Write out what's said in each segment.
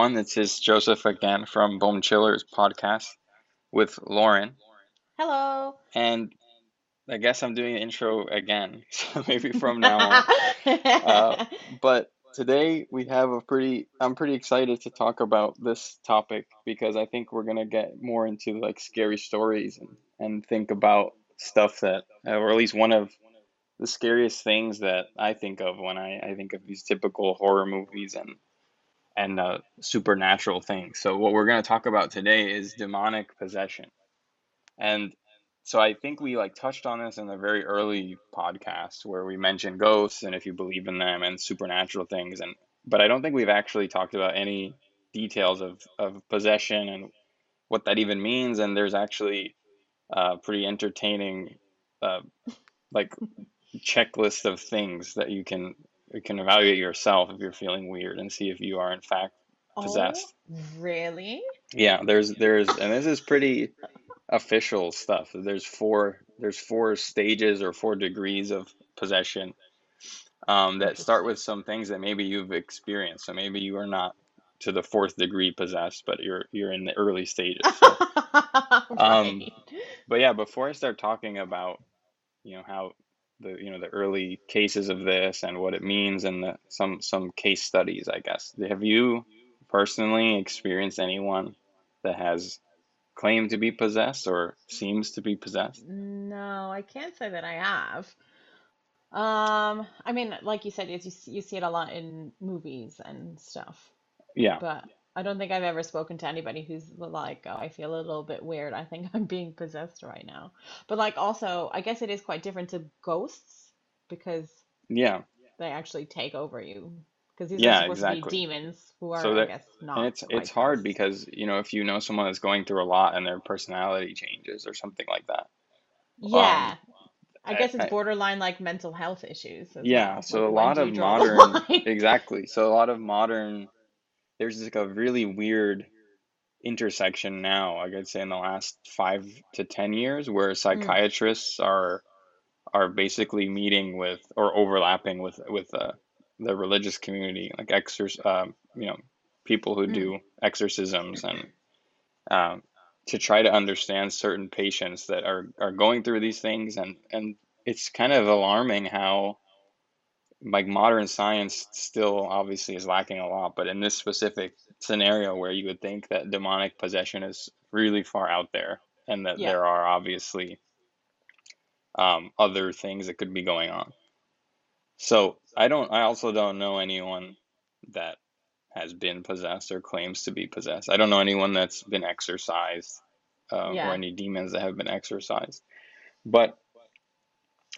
Everyone. This is Joseph again from Bone Chillers podcast with Lauren. Hello. And I guess I'm doing the intro again, so maybe from now on. Uh, but today we have a pretty, I'm pretty excited to talk about this topic because I think we're gonna get more into like scary stories and, and think about stuff that, or at least one of the scariest things that I think of when I, I think of these typical horror movies and and uh, supernatural things. So what we're going to talk about today is demonic possession. And so I think we like touched on this in the very early podcast where we mentioned ghosts and if you believe in them and supernatural things and but I don't think we've actually talked about any details of, of possession and what that even means and there's actually a pretty entertaining uh, like checklist of things that you can you can evaluate yourself if you're feeling weird and see if you are in fact Oh, possessed. really? Yeah, there's there's and this is pretty official stuff. There's four there's four stages or four degrees of possession um, that start with some things that maybe you've experienced. So maybe you are not to the fourth degree possessed, but you're you're in the early stages. So um, but yeah, before I start talking about you know how the you know the early cases of this and what it means and the, some some case studies, I guess. Have you personally experienced anyone that has claimed to be possessed or seems to be possessed? No, I can't say that I have. Um, I mean, like you said, you see, you see it a lot in movies and stuff, Yeah. but I don't think I've ever spoken to anybody who's like, oh, I feel a little bit weird. I think I'm being possessed right now. But like also, I guess it is quite different to ghosts because Yeah. they actually take over you. Because these are Yeah, supposed to be demons who are, So I that guess, not it's it's hard ghosts. because, you know, if you know someone that's going through a lot and their personality changes or something like that. Um Yeah, I I, guess it's borderline like mental health issues yeah, well. so Like, a lot of you draw the modern exactly. So a lot of modern there's like a really weird intersection now, like I could say in the last five to ten years, where Mm, psychiatrists are are basically meeting with or overlapping with with uh, the religious community, like exorc um, you know, people who mm, do exorcisms and um, to try to understand certain patients that are are going through these things, and and it's kind of alarming how like modern science still obviously is lacking a lot, but in this specific scenario where you would think that demonic possession is really far out there and that yeah. there are obviously um, other things that could be going on. So I don't, I also don't know anyone that has been possessed or claims to be possessed. I don't know anyone that's been exorcised uh, or any demons that have been exorcised. But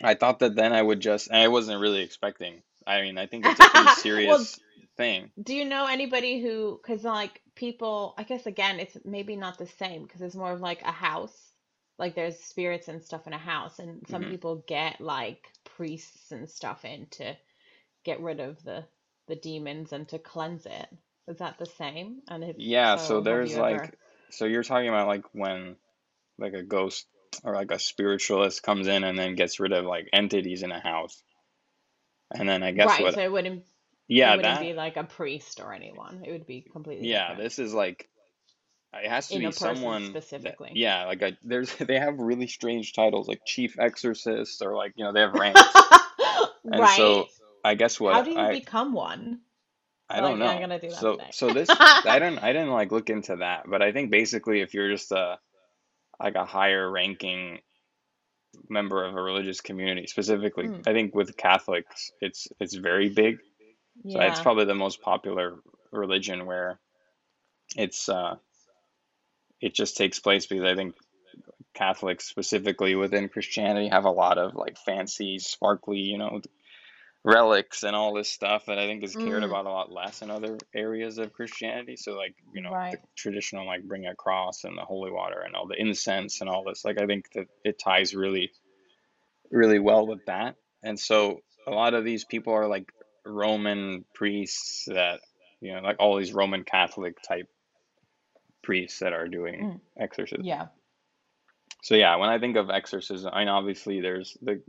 I thought that then I would just, I wasn't really expecting. I mean, I think it's a pretty Well, serious thing. do you know anybody who, because like people, I guess again, it's maybe not the same because it's more of like a house. Like there's spirits and stuff in a house, and some hmm people get like priests and stuff in to get rid of the the demons and to cleanse it. Is that the same? And if Yeah, so so, there's you ever? like, so you're talking about like when like a ghost or like a spiritualist comes in and then gets rid of like entities in a house. And then I guess Right, what, so it wouldn't yeah, it wouldn't that, be like a priest or anyone. It would be completely yeah, different this is like, it has to in be someone that, specifically. yeah, like I, there's, they have really strange titles like chief exorcist or like, you know, they have ranks. And Right? so I guess what How do you I, become one? I don't Like, I'm know. gonna do that So, today. so this, I didn't, I didn't like look into that, but I think basically if you're just a, like a higher ranking member of a religious community, specifically, Mm, I think with Catholics, it's it's very big. So it's probably the most popular religion where it's uh it just takes place because I think Catholics specifically within Christianity have a lot of like fancy, sparkly, you know, relics and all this stuff that I think is cared Mm, about a lot less in other areas of Christianity. So like, you know, the traditional like bring a cross and the holy water and all the incense and all this. Like I think that it ties really really well with that. And so a lot of these people are like Roman priests that, you know, like all these Roman Catholic type priests that are doing Mm, exorcism. yeah. So yeah, when I think of exorcism, I mean obviously there's the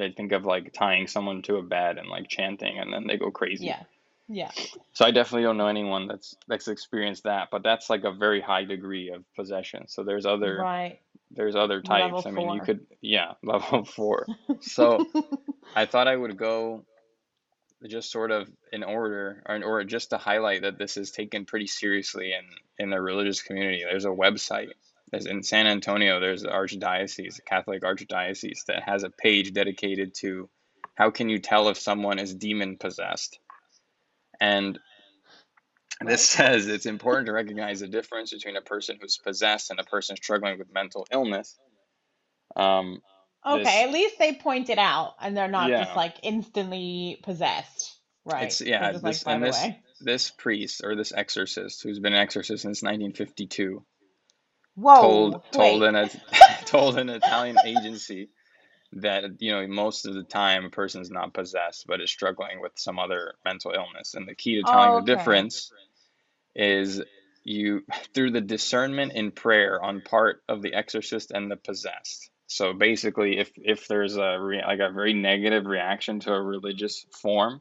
I think of like tying someone to a bed and like chanting and then they go crazy. Yeah. Yeah. So I definitely don't know anyone that's that's experienced that, but that's like a very high degree of possession. So there's other Right. there's other Level types. I mean, you could yeah, level four. So I thought I would go just sort of in order or, or just to highlight that this is taken pretty seriously in in the religious community. There's a website. There's in San Antonio, there's the Archdiocese, a Catholic Archdiocese that has a page dedicated to how can you tell if someone is demon possessed? And this says it's important to recognize the difference between a person who's possessed and a person struggling with mental illness. Um, Okay, this, at least they point it out and they're not just like instantly possessed. Right. it's yeah, this like and this this priest or this exorcist who's been an exorcist since 1952 told Whoa, told wait. an It- told an Italian agency that you know most of the time a person's not possessed but is struggling with some other mental illness, and the key to telling the Okay. difference is you through the discernment in prayer on part of the exorcist and the possessed. So basically, if if there's a re, like a very negative reaction to a religious form,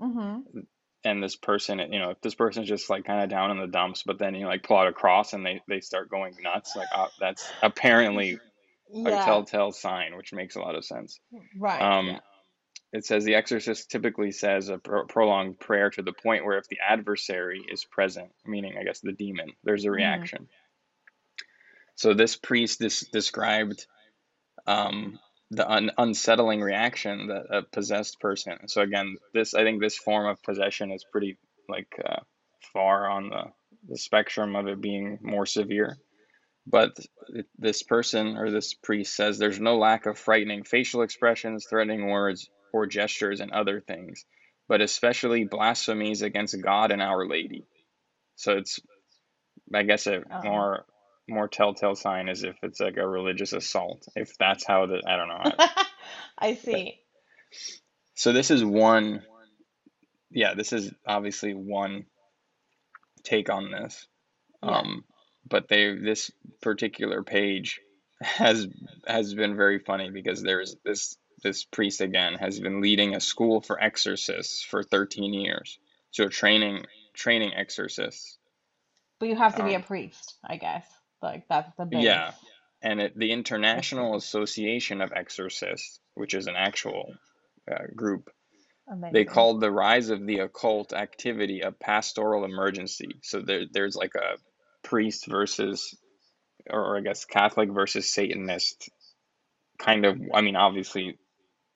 Mm-hmm. And this person, you know, if this person's just like kind of down in the dumps, but then you like pull out a cross and they they start going nuts, like uh, that's apparently a telltale sign, which makes a lot of sense. right. Um, Yeah. it says the exorcist typically says a pro- prolonged prayer to the point where if the adversary is present, meaning I guess the demon, there's a Mm-hmm. reaction. So this priest this described um, the un- unsettling reaction that a possessed person. So again, this I think this form of possession is pretty like uh, far on the the spectrum of it being more severe. But this person or this priest says there's no lack of frightening facial expressions, threatening words, or gestures and other things, but especially blasphemies against God and Our Lady. So it's I guess a Oh. more more telltale sign is if it's like a religious assault. If that's how the I don't know. I see. So this is one yeah, this is obviously one take on this. Yeah. Um, but they this particular page has has been very funny because there's this this priest again has been leading a school for exorcists for 13 years. So training training exorcists. But you have to be a Um, priest, I guess. Like that's the base yeah, and it, the International. Association of Exorcists, which is an actual uh, group, they called the rise of the occult activity a pastoral emergency. So there, there's like a priest versus, or I guess Catholic versus Satanist kind of. I mean, obviously,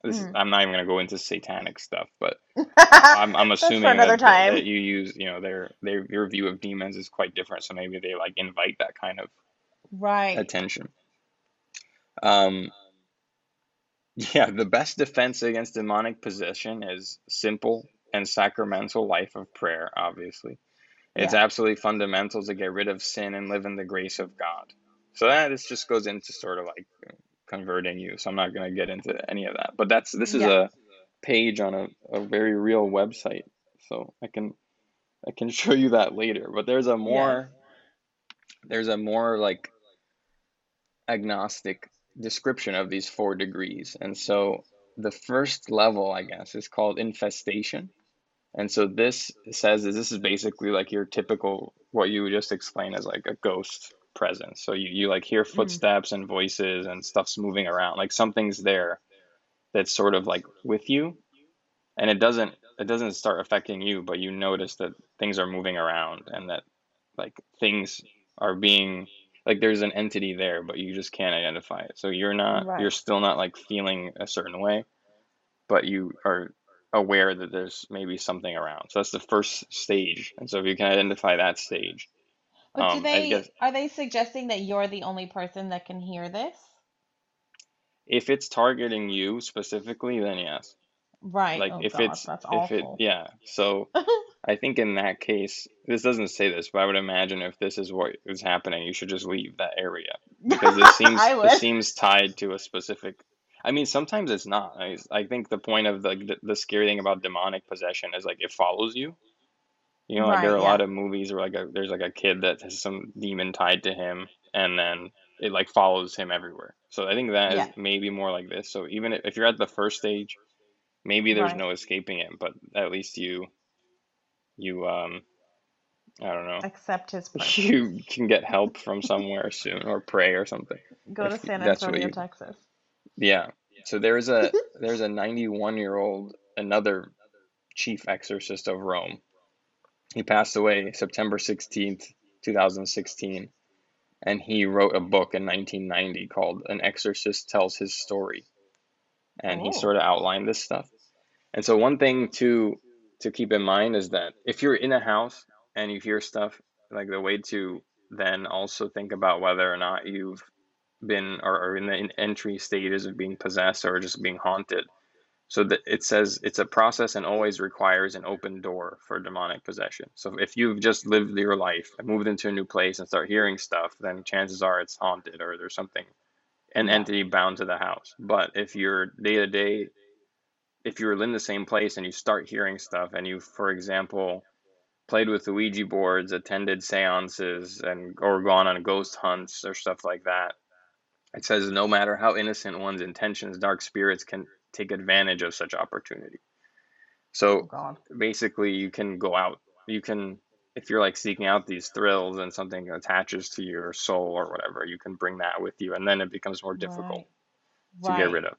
this is, Mm. I'm not even gonna go into satanic stuff, but I'm I'm assuming that that you use, you know, their their your view of demons is quite different. So maybe they like invite that kind of Right. attention. Um, yeah, the best defense against demonic possession is simple and sacramental life of prayer, obviously. It's Yeah. absolutely fundamental to get rid of sin and live in the grace of God. So that this just goes into sort of like converting you. So I'm not going to get into any of that. But that's this is Yeah. a page on a, a very real website. So I can I can show you that later. But there's a more there's a more like agnostic description of these four degrees. And so the first level, I guess, is called infestation. And so this says is this is basically like your typical what you would just explain as like a ghost presence. So you, you like hear Mm. footsteps and voices and stuff's moving around. Like something's there that's sort of like with you and it doesn't it doesn't start affecting you, but you notice that things are moving around and that like things are being like there's an entity there, but you just can't identify it. So you're not you're still not like feeling a certain way, but you are aware that there's maybe something around. So that's the first stage. And so if you can identify that stage, But do um, I guess they are they suggesting that you're the only person that can hear this? if it's targeting you specifically, then yes. Right. Like Oh if gosh, it's if it yeah. So I think in that case, this doesn't say this, but I would imagine if this is what is happening, you should just leave that area because it seems I this would. seems tied to a specific. I mean, sometimes it's not. I, I think the point of the the scary thing about demonic possession is like it follows you. You know, like there are a yeah. lot of movies where like a, there's like a kid that has some demon tied to him, and then it like follows him everywhere. So I think that is Yeah. maybe more like this. So even if if you're at the first stage, maybe there's Right. no escaping it, but at least you you um I don't know Accept his you can get help from somewhere soon or pray or something Go to San Antonio, you Texas. yeah so there's a there's a 91 year old another chief exorcist of Rome he passed away September 16th 2016 and he wrote a book in 1990 called An Exorcist Tells His Story and he Oh, sort of outlined this stuff and so one thing to to keep in mind is that if you're in a house and you hear stuff like the way to then also think about whether or not you've been or are in the entry stages of being possessed or just being haunted. So that it says it's a process and always requires an open door for demonic possession. So if you've just lived your life and moved into a new place and start hearing stuff, then chances are it's haunted or there's something an entity bound to the house. But if you're day to day, if you're in the same place and you start hearing stuff and you, for example, played with Ouija boards, attended seances, and or gone on ghost hunts or stuff like that, it says no matter how innocent one's intentions, dark spirits can take advantage of such opportunity. Oh So God. basically, you can go out, you can, if you're like seeking out these thrills and something attaches to your soul or whatever, you can bring that with you, and then it becomes more difficult Right. to get rid of.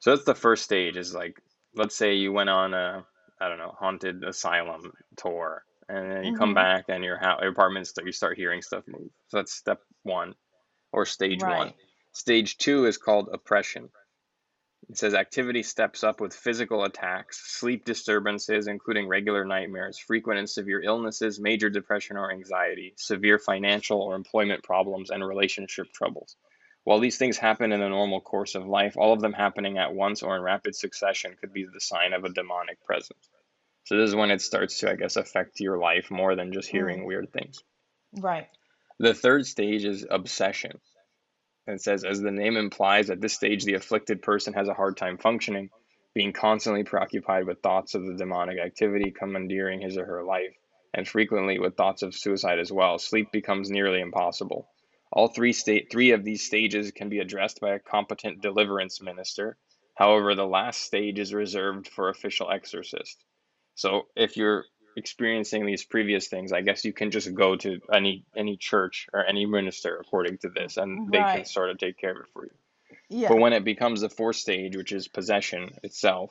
So that's the first stage is like, let's say you went on a, I don't know, haunted asylum tour, and then you come Mm-hmm. back and your, house, your apartment, st- you start hearing stuff move. So that's step one or stage one. Stage two is called oppression. It says activity steps up with physical attacks, sleep disturbances, including regular nightmares, frequent and severe illnesses, major depression or anxiety, severe financial or employment problems, and relationship troubles. While these things happen in the normal course of life, all of them happening at once or in rapid succession could be the sign of a demonic presence. So, this is when it starts to, I guess, affect your life more than just Mm. hearing weird things. Right. The third stage is obsession. And says, as the name implies, at this stage, the afflicted person has a hard time functioning, being constantly preoccupied with thoughts of the demonic activity commandeering his or her life, and frequently with thoughts of suicide as well. Sleep becomes nearly impossible. All three state three of these stages can be addressed by a competent deliverance minister. However, the last stage is reserved for official exorcist. So if you're experiencing these previous things, I guess you can just go to any any church or any minister according to this, and they can sort of take care of it for you. Yeah. But when it becomes the fourth stage, which is possession itself,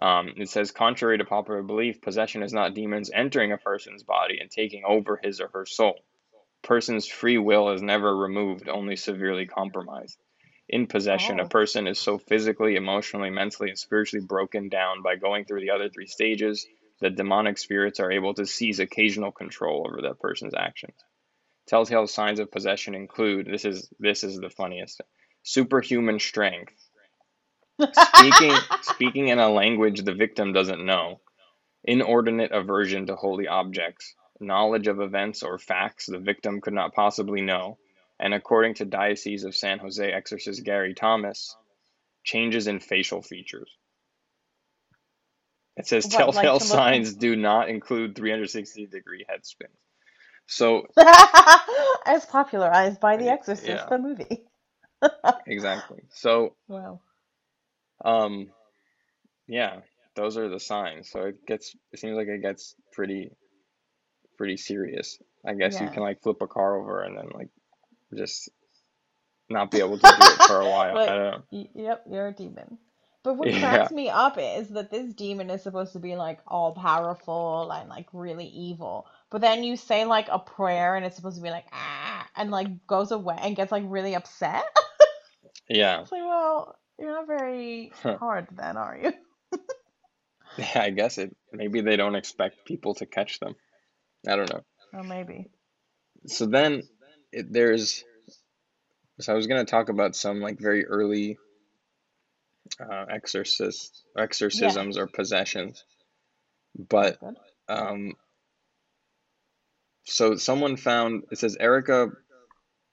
um, it says, contrary to popular belief, possession is not demons entering a person's body and taking over his or her soul. Person's free will is never removed, only severely compromised. In possession, a Oh. person is so physically, emotionally, mentally, and spiritually broken down by going through the other three stages that demonic spirits are able to seize occasional control over that person's actions. Telltale signs of possession include this is this is the funniest superhuman strength, speaking speaking in a language the victim doesn't know, inordinate aversion to holy objects, knowledge of events or facts the victim could not possibly know, and according to Diocese of San Jose exorcist Gary Thomas, changes in facial features. It says What, like telltale to look signs do not include 360 degree head spins. So, as popularized by The Exorcist, yeah, the movie. exactly. So, Wow. um, yeah, those are the signs. So it gets, it seems like it gets pretty, pretty serious. I guess you Yeah. can like flip a car over and then like just not be able to do it for a while. I Like, don't know. y- yep, you're a demon. But what Yeah, cracks me up is that this demon is supposed to be like all powerful and like really evil. But then you say like a prayer and it's supposed to be like ah and like goes away and gets like really upset. yeah. It's like, well, you're not very hard then, are you? Yeah, I guess it, maybe they don't expect people to catch them. I don't know. Or maybe. So then it, there's, so I was going to talk about some like very early uh, exorcist Yeah, exorcisms or possessions, but um, so someone found it says Erika.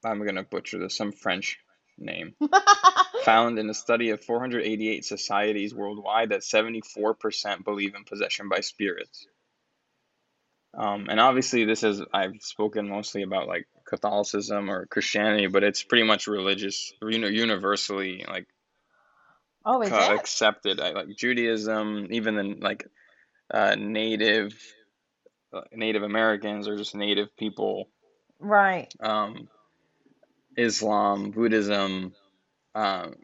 I'm gonna butcher this. Some French name found in a study of 488 societies worldwide that 74% believe in possession by spirits. Um, and obviously, this is I've spoken mostly about like Catholicism or Christianity, but it's pretty much religious, you know, universally like Oh, is it? accepted. I like Judaism, even the like uh, native uh, Native Americans or just Native people, Right. um, Islam, Buddhism, um,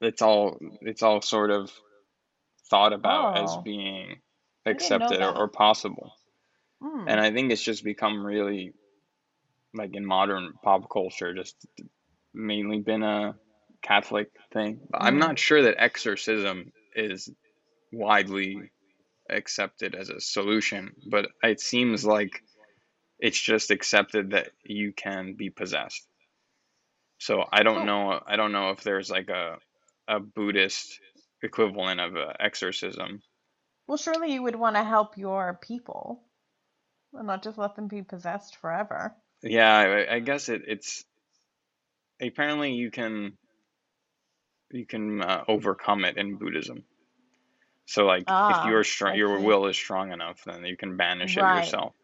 it's all it's all sort of thought about as Oh, being didn't know accepted or, or possible. And Hmm. I think it's just become really like in modern pop culture, just mainly been a Catholic thing. I'm Mm. not sure that exorcism is widely accepted as a solution, but it seems like it's just accepted that you can be possessed. So I don't know. I don't know if there's like a a Buddhist equivalent of a exorcism. well, surely you would want to help your people and not just let them be possessed forever. Yeah, I, I guess it, it's apparently you can you can uh, overcome it in Buddhism. So like if Ah, you're strong, I your will is strong enough, then you can banish it yourself.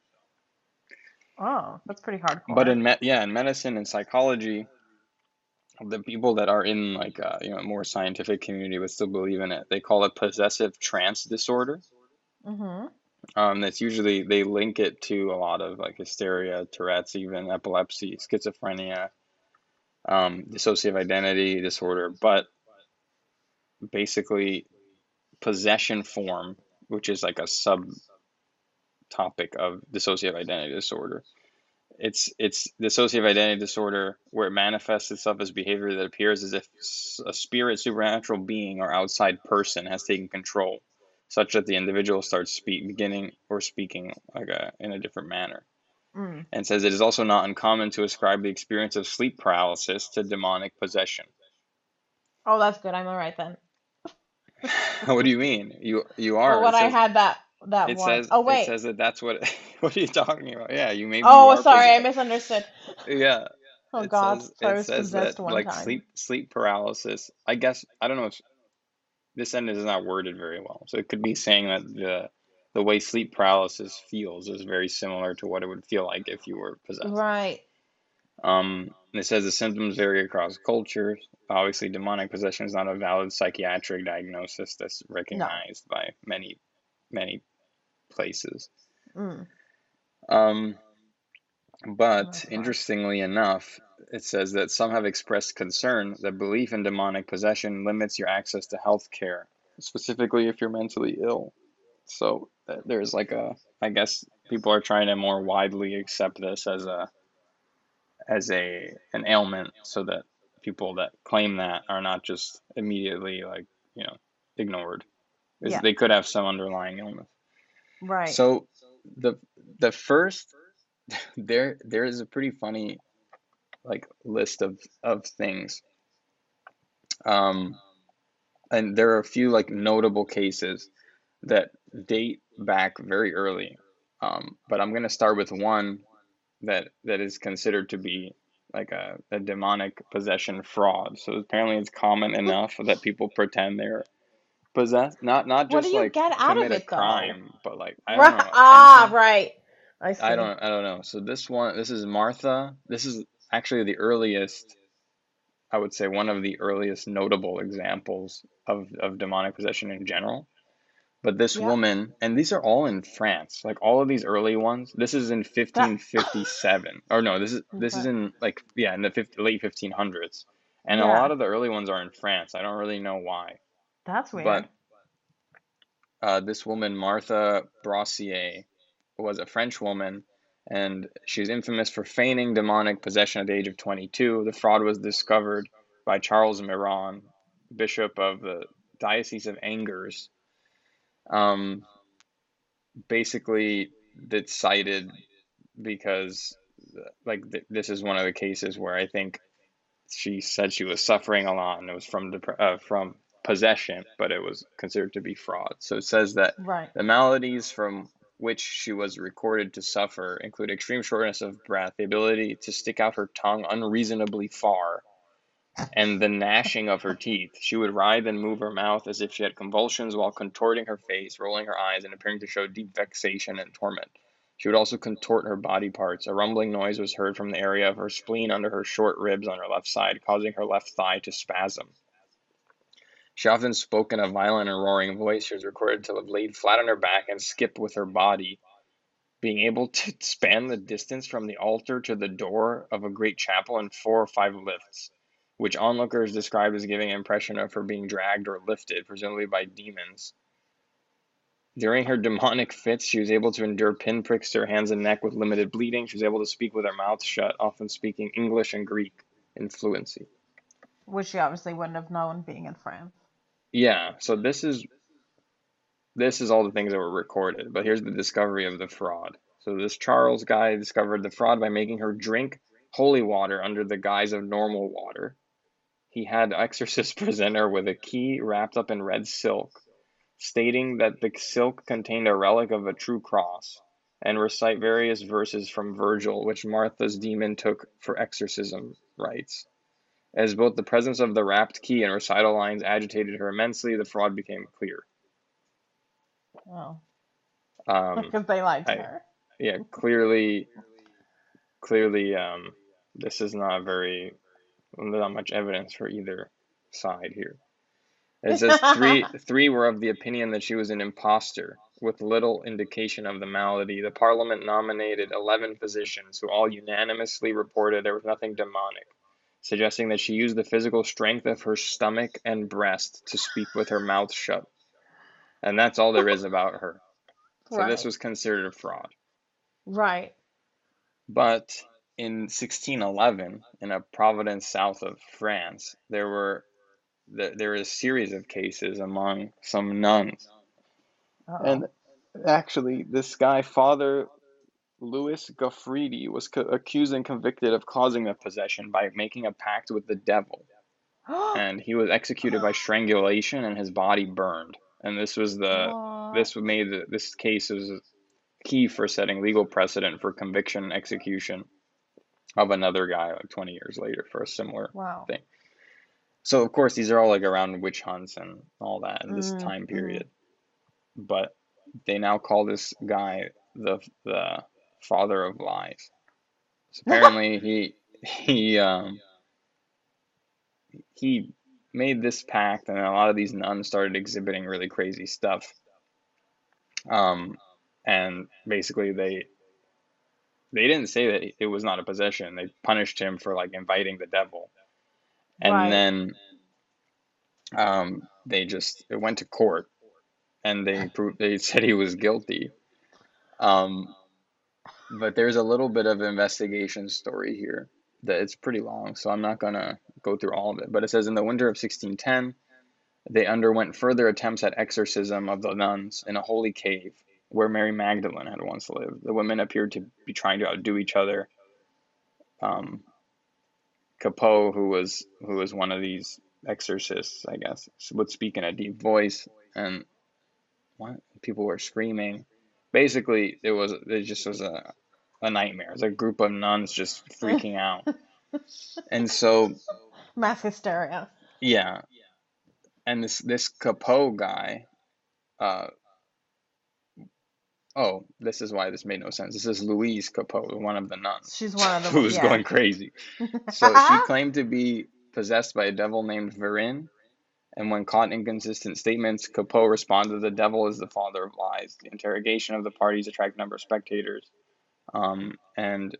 Oh, that's pretty hardcore. But in me yeah, in medicine and psychology, the people that are in like uh, you know more scientific community but still believe in it, they call it possessive trance disorder. Mm-hmm. Um, that's usually they link it to a lot of like hysteria, Tourette's, even epilepsy, schizophrenia, um, dissociative identity disorder. But basically, possession form, which is like a sub topic of dissociative identity disorder. It's it's dissociative identity disorder where it manifests itself as behavior that appears as if a spirit, supernatural being, or outside person has taken control, such that the individual starts speak, beginning or speaking like a, in a different manner. Mm. And says it is also not uncommon to ascribe the experience of sleep paralysis to demonic possession. Oh, that's good. I'm all right then. what do you mean? You you Well, are. when It I had that that it once. says Oh, wait. it says that that's what. What are you talking about? Yeah, you maybe Oh, sorry, I misunderstood. Yeah, Oh it God, says so I it was says that possessed one like time. sleep sleep paralysis. I guess I don't know if this sentence is not worded very well. So it could be saying that the the way sleep paralysis feels is very similar to what it would feel like if you were possessed. Right. Um, it says the symptoms vary across cultures. Obviously, demonic possession is not a valid psychiatric diagnosis that's No. recognized by many many places. Mm. Um, but hard. interestingly enough, it says that some have expressed concern that belief in demonic possession limits your access to health care, specifically if you're mentally ill. So uh, there's like a, I guess people are trying to more widely accept this as a as a an ailment, so that people that claim that are not just immediately like you know ignored, Yeah. they could have some underlying illness. Right. So the the first there there is a pretty funny like list of of things. Um, and there are a few like notable cases that date back very early. Um, but I'm gonna start with one that that is considered to be like a, a demonic possession fraud. So apparently it's common enough that people pretend they're possessed, not not What do just you like get out of commit a it though? crime, but like I don't know, Ah, right. I I don't I don't know. So this one this is Martha. This is actually the earliest I would say one of the earliest notable examples of, of demonic possession in general. But this Yep. woman, and these are all in France, like all of these early ones. This is in 1557, or no, this is this is in like yeah, in the 50, late 1500s, and a lot of the early ones are in France. I don't really know why, That's but weird. uh, this woman Martha Brossier was a French woman, and she was infamous for feigning demonic possession at the age of 22. The fraud was discovered by Charles Miron, bishop of the Diocese of Angers. Um, basically, that's cited because, like, th- this is one of the cases where I think she said she was suffering a lot, and it was from dep- uh, from possession, but it was considered to be fraud. So it says that Right. the maladies from which she was recorded to suffer include extreme shortness of breath, the ability to stick out her tongue unreasonably far, and the gnashing of her teeth. She would writhe and move her mouth as if she had convulsions while contorting her face, rolling her eyes, and appearing to show deep vexation and torment. She would also contort her body parts. A rumbling noise was heard from the area of her spleen under her short ribs on her left side, causing her left thigh to spasm. She often spoke in a violent and roaring voice. She was recorded to have laid flat on her back and skipped with her body being able to span the distance from the altar to the door of a great chapel in four or five lifts, which onlookers described as giving an impression of her being dragged or lifted, presumably by demons. During her demonic fits, she was able to endure pinpricks to her hands and neck with limited bleeding. She was able to speak with her mouth shut, often speaking English and Greek in fluency. Which she obviously wouldn't have known being in France. Yeah, so this is this is all the things that were recorded, but here's the discovery of the fraud. So this Charles guy discovered the fraud by making her drink holy water under the guise of normal water. He had Exorcist present her with a key wrapped up in red silk stating that the silk contained a relic of a true cross, and recite various verses from Virgil, which Martha's demon took for exorcism rites. As both the presence of the wrapped key and recital lines agitated her immensely, the fraud became clear. Oh. Um, Because they lied to I, her. yeah, clearly, clearly, um, this is not very, not much evidence for either side here. It says three three were of the opinion that she was an impostor, with little indication of the malady. The parliament nominated eleven physicians, who all unanimously reported there was nothing demonic, suggesting that she used the physical strength of her stomach and breast to speak with her mouth shut. And that's all there is about her. So this was considered a fraud. Right. But in 1611, in a province south of France, there were there, there is a series of cases among some nuns Uh-oh. And actually, this guy, Father Louis Gaufridi, was co- accused and convicted of causing the possession by making a pact with the devil. And he was executed by strangulation and his body burned. And this was the What? this made the, this case was key for setting legal precedent for conviction and execution of another guy like 20 years later for a similar Wow. thing. So of course these are all like around witch hunts and all that in this Mm, time mm. period. But they now call this guy the the father of lies. So apparently he he um he made this pact and a lot of these nuns started exhibiting really crazy stuff. Um and basically they they didn't say that it was not a possession. They punished him for like inviting the devil. And Right. then um they just it went to court and they proved they said he was guilty. Um, but there's a little bit of investigation story here that it's pretty long, so I'm not gonna go through all of it. But it says in the winter of 1610, they underwent further attempts at exorcism of the nuns in a holy cave where Mary Magdalene had once lived. The women appeared to be trying to outdo each other. Um, Capeau, who was who was one of these exorcists, I guess, would speak in a deep voice, and what people were screaming. Basically, it was it just was a a nightmare. It was a group of nuns just freaking out, and so Mass hysteria. yeah, and this this Capeau guy, uh, oh, this is why this made no sense. This is Louise Capeau, one of the nuns, She's one of the who was yeah. going crazy. So she claimed to be possessed by a devil named Verin, and when caught in inconsistent statements, Capeau responded, "The devil is the father of lies." The interrogation of the parties attracted a number of spectators, um, and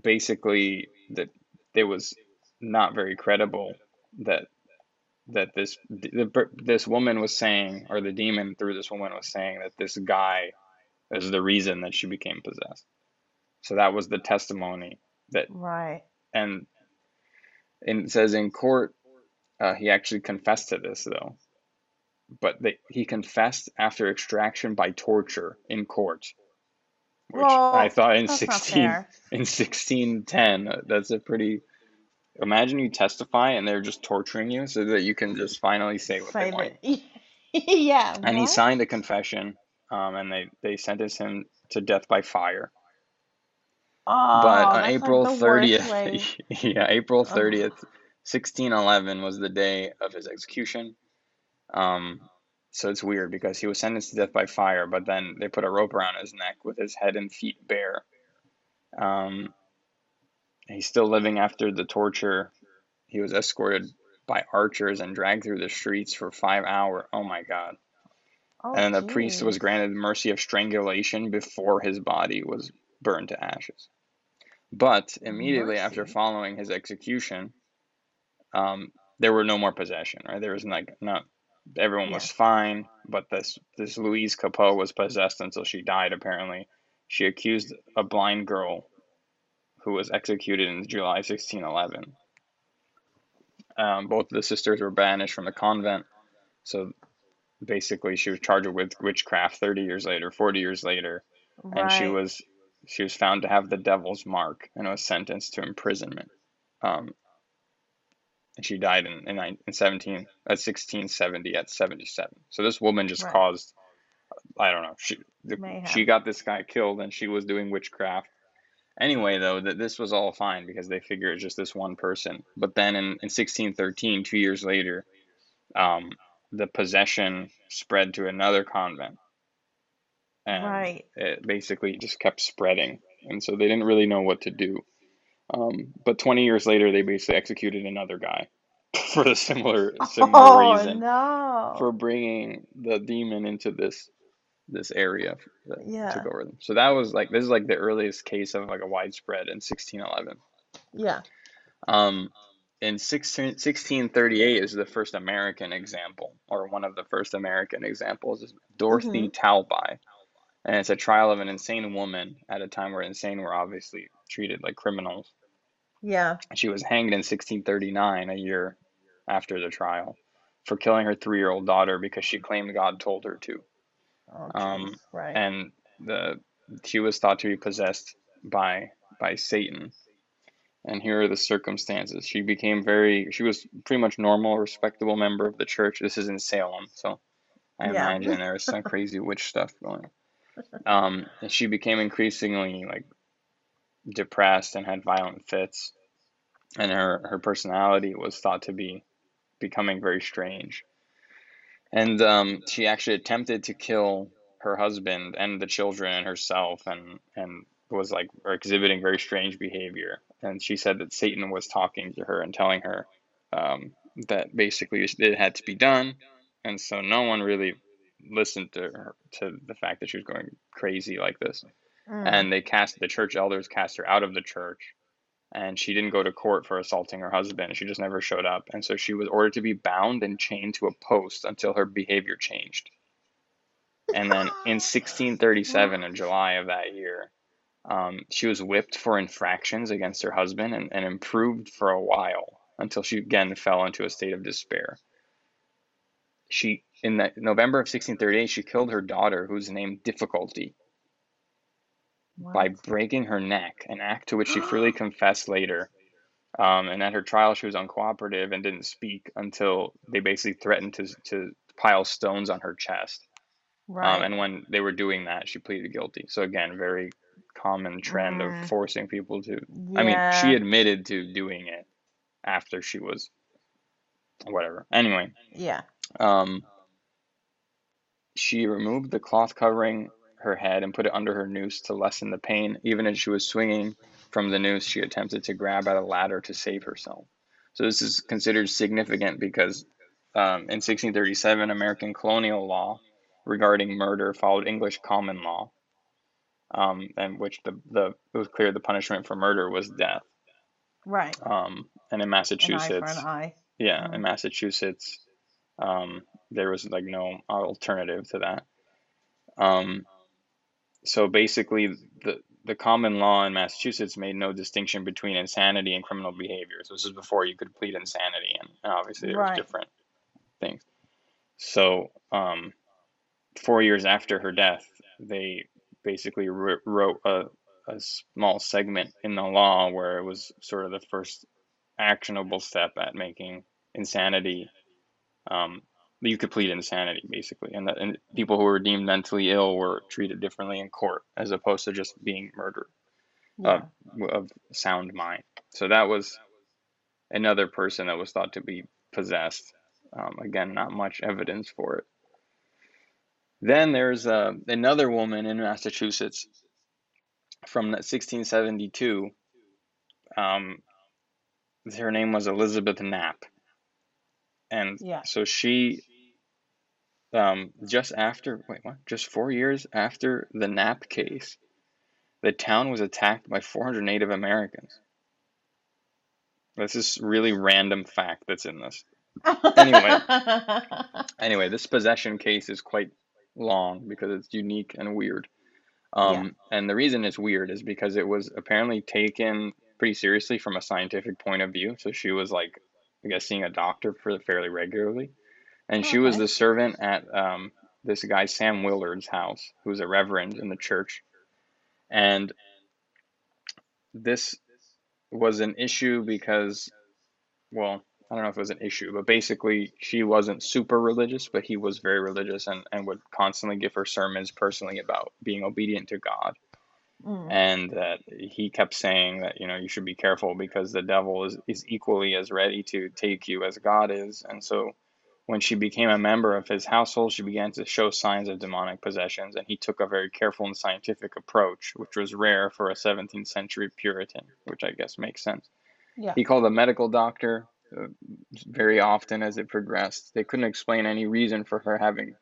basically that it was not very credible that that this the, this woman was saying, or the demon through this woman was saying that this guy is the reason that she became possessed. So that was the testimony that Right. and and it says in court uh, he actually confessed to this though but they, he confessed after extraction by torture in court which i thought in that's not 16 fair. in 1610 uh, that's a pretty imagine you testify and they're just torturing you so that you can just finally say what they Say want yeah. and he signed a confession um, and they, they sentenced him to death by fire but Oh, on that's like April worst 30th, way. yeah, April Ugh. 30th, 1611 was the day of his execution. Um, so it's weird because he was sentenced to death by fire, but then they put a rope around his neck with his head and feet bare. Um, he's still living after the torture. He was escorted by archers and dragged through the streets for five hours. Oh my God. Oh, and the priest was granted mercy of strangulation before his body was burned to ashes. But immediately after following his execution, um, there were no more possession, right? There was like not everyone Yeah. was fine, but this this Louise Capeau was possessed until she died. Apparently, she accused a blind girl who was executed in July 1611. Um, both of the sisters were banished from the convent, so basically she was charged with witchcraft 30 years later, 40 years later, and she was she was found to have the devil's mark and was sentenced to imprisonment. Um, and she died in in, in 17 at 1670 at 77. So this woman just Right. caused I don't know she she got this guy killed and she was doing witchcraft. Anyway, though, that this was all fine because they figure it's just this one person. But then in, in 1613, two years later, um, the possession spread to another convent and Right. it basically just kept spreading. And so they didn't really know what to do. Um, but 20 years later, they basically executed another guy for a similar similar Oh reason for bringing the demon into this this area that took Yeah. over them. So that was like this is like the earliest case of like a widespread in 1611. Yeah. Um, in 16, 1638 is the first American example, or one of the first American examples, is Dorothy Mm-hmm. Talby. And it's a trial of an insane woman at a time where insane were obviously treated like criminals. Yeah. She was hanged in 1639, a year after the trial, for killing her three year old daughter because she claimed God told her to. Oh. Um, Right. and the she was thought to be possessed by by Satan. And here are the circumstances. She became very she was pretty much normal, respectable member of the church. This is in Salem, so I Yeah. imagine there was some crazy witch stuff going on. Um, and she became increasingly like depressed and had violent fits, and her her personality was thought to be becoming very strange. And um, she actually attempted to kill her husband and the children and herself, and and was like exhibiting very strange behavior. And she said that Satan was talking to her and telling her um, that basically it had to be done, and so no one really listened to her to the fact that she was going crazy like this. Mm. And they cast the church elders cast her out of the church, and she didn't go to court for assaulting her husband. She just never showed up. And so she was ordered to be bound and chained to a post until her behavior changed. And then in 1637, in July of that year, um, she was whipped for infractions against her husband and, and improved for a while until she again fell into a state of despair. She in the, November of 1638, she killed her daughter, who's named Difficulty, by breaking her neck, an act to which she freely confessed later. Um, and at her trial, she was uncooperative and didn't speak until they basically threatened to to pile stones on her chest. Um, Right. and when they were doing that, she pleaded guilty. So again, very common trend of Mm. forcing people to. Yeah. I mean, she admitted to doing it after she was whatever. Anyway, Yeah. um, she removed the cloth covering her head and put it under her noose to lessen the pain. Even as she was swinging from the noose, she attempted to grab at a ladder to save herself. So this is considered significant because um, in 1637, American colonial law regarding murder followed English common law, um, and which the, the it was clear the punishment for murder was death. Right. Um, and in An eye for an Massachusetts, eye. yeah, in Mm. Massachusetts, um, there was like no alternative to that. Um, so basically, the the common law in Massachusetts made no distinction between insanity and criminal behavior. So this is before you could plead insanity, and, and obviously there was Right. different things. So um, four years after her death, they basically wr- wrote a, a small segment in the law where it was sort of the first actionable step at making insanity. Um, you could plead insanity basically, and that and people who were deemed mentally ill were treated differently in court as opposed to just being murdered of Yeah. of sound mind. So that was another person that was thought to be possessed. Um, again, not much evidence for it. Then there's uh, another woman in Massachusetts from 1672. Um, her name was Elizabeth Knapp, and Yeah. so she um, just after, wait, what? Just four years after the Knapp case, the town was attacked by 400 Native Americans. This is really random fact that's in this. Anyway, anyway, this possession case is quite long because it's unique and weird. Yeah. Um, and the reason it's weird is because it was apparently taken pretty seriously from a scientific point of view. So she was like, I guess, seeing a doctor for fairly regularly, and she was the servant at um, this guy Sam Willard's house, who was a reverend in the church, and this was an issue because, well, I don't know if it was an issue, but basically she wasn't super religious, but he was very religious and, and would constantly give her sermons personally about being obedient to God. Mm. And that he kept saying that, you know, you should be careful because the devil is, is equally as ready to take you as God is. And so when she became a member of his household, she began to show signs of demonic possessions, and he took a very careful and scientific approach, which was rare for a 17th century Puritan, which I guess makes sense. Yeah. He called a medical doctor uh, very often as it progressed. They couldn't explain any reason for her having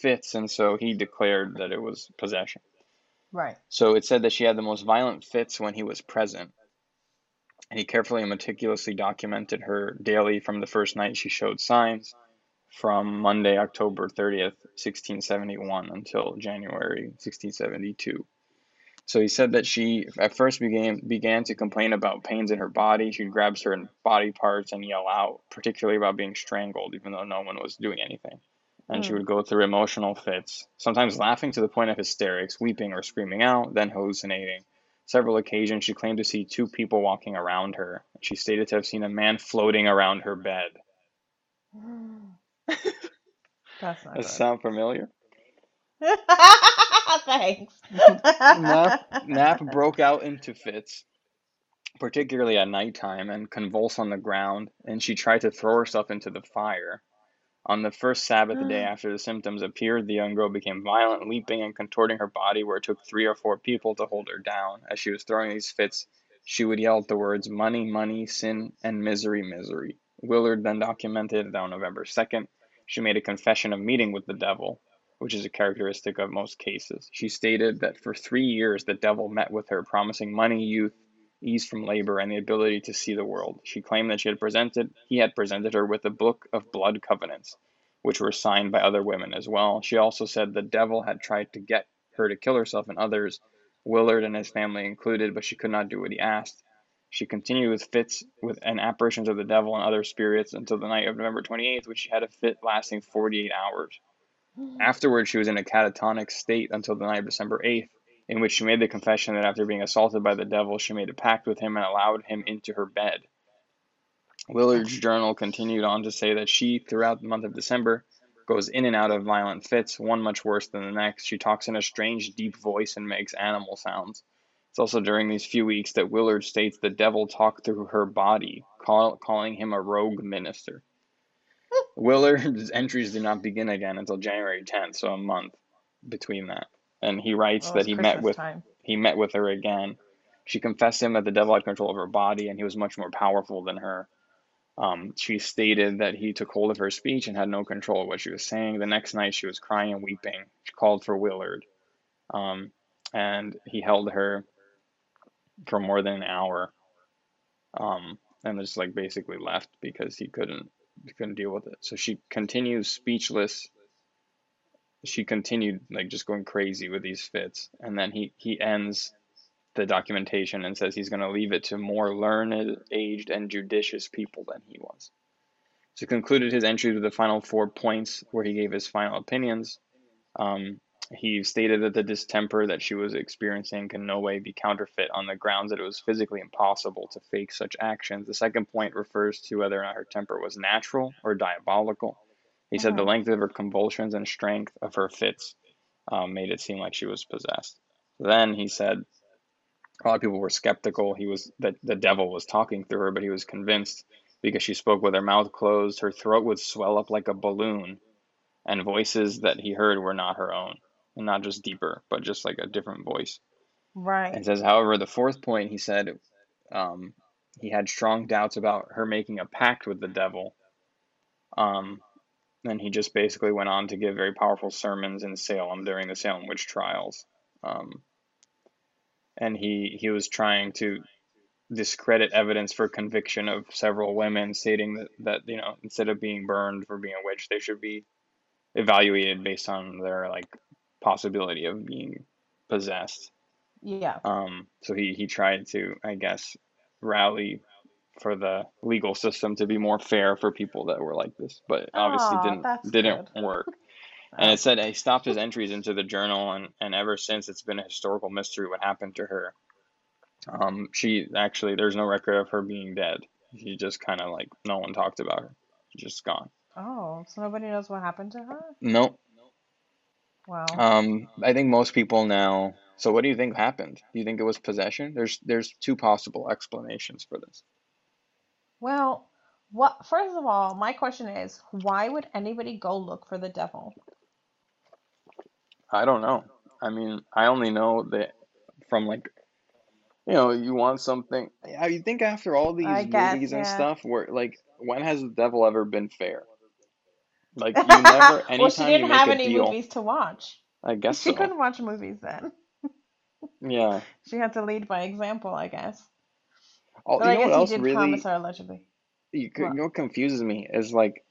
fits, and so he declared that it was possession. Right. So it said that she had the most violent fits when he was present. And he carefully and meticulously documented her daily from the first night she showed signs from Monday, October 30th, 1671 until January 1672. So he said that she at first began began to complain about pains in her body. She'd grab certain body parts and yell out, particularly about being strangled, even though no one was doing anything. And she Mm. would go through emotional fits, sometimes laughing to the point of hysterics, weeping or screaming out, then hallucinating. Several occasions she claimed to see two people walking around her. She stated to have seen a man floating around her bed. That's not Does good. sound familiar? Thanks. Nap, Knapp broke out into fits, particularly at nighttime, and convulsed on the ground, and she tried to throw herself into the fire. On the first Sabbath, the day mm. after the symptoms appeared, the young girl became violent, leaping and contorting her body, where it took three or four people to hold her down. As she was throwing these fits, she would yell out the words money, money, sin, and misery, misery. Willard then documented that on November 2nd, she made a confession of meeting with the devil, which is a characteristic of most cases. She stated that for three years the devil met with her, promising money, youth, ease from labor, and the ability to see the world. She claimed that she had presented he had presented her with a book of blood covenants, which were signed by other women as well. She also said the devil had tried to get her to kill herself and others, Willard and his family included, but she could not do what he asked. She continued with fits with and apparitions of the devil and other spirits until the night of November 28th, when she had a fit lasting 48 hours. Hmm. Afterwards, she was in a catatonic state until the night of December 8th, in which she made the confession that after being assaulted by the devil, she made a pact with him and allowed him into her bed. Willard's journal continued on to say that she, throughout the month of December, goes in and out of violent fits, one much worse than the next. She talks in a strange, deep voice and makes animal sounds. It's also during these few weeks that Willard states the devil talked through her body, call, calling him a rogue minister. Willard's entries do not begin again until January 10th, so a month between that. And he writes that he met with time. he met with her again. She confessed to him that the devil had control of her body and he was much more powerful than her. Um, she stated that he took hold of her speech and had no control of what she was saying. The next night, she was crying and weeping. She called for Willard, um, and he held her for more than an hour, um, and just like basically left because he couldn't he couldn't deal with it. So she continues speechless. She continued like just going crazy with these fits, and then he he ends the documentation and says he's going to leave it to more learned, aged, and judicious people than he was. So concluded his entry with the final four points where he gave his final opinions. Um, he stated that the distemper that she was experiencing can no way be counterfeit on the grounds that it was physically impossible to fake such actions. The second point refers to whether or not her temper was natural or diabolical. He said the Mhm. length of her convulsions and strength of her fits um, made it seem like she was possessed. Then he said a lot of people were skeptical he was that the devil was talking through her, but he was convinced because she spoke with her mouth closed, her throat would swell up like a balloon, and voices that he heard were not her own, and not just deeper, but just like a different voice. Right. And says, however, the fourth point he said um, he had strong doubts about her making a pact with the devil. Um, and he just basically went on to give very powerful sermons in Salem during the Salem witch trials. Um, and he he was trying to discredit evidence for conviction of several women, stating that, that you know instead of being burned for being a witch, they should be evaluated based on their like possibility of being possessed. Yeah. Um, so he he tried to, I guess, rally for the legal system to be more fair for people that were like this, but obviously Oh, didn't didn't good. work. And it said he stopped his entries into the journal, and, and ever since it's been a historical mystery what happened to her. Um, she actually, there's no record of her being dead. She just kind of like, no one talked about her. She's just gone. oh, so nobody knows what happened to her? Nope. Wow. Um, I think most people now. So what do you think happened? Do you think it was possession? There's there's two possible explanations for this. Well, what, first of all, my question is, why would anybody go look for the devil? I don't know. I mean, I only know that from like, you know, you want something. I you think after all I these guess, movies and yeah. stuff, where like, when has the devil ever been fair? Like, you never, Well, she didn't have any deal, movies to watch. I guess She so. couldn't watch movies then. Yeah. She had to lead by example, I guess. Oh, you I know what guess he else did promise really, her allegedly. you, you know what confuses me is like,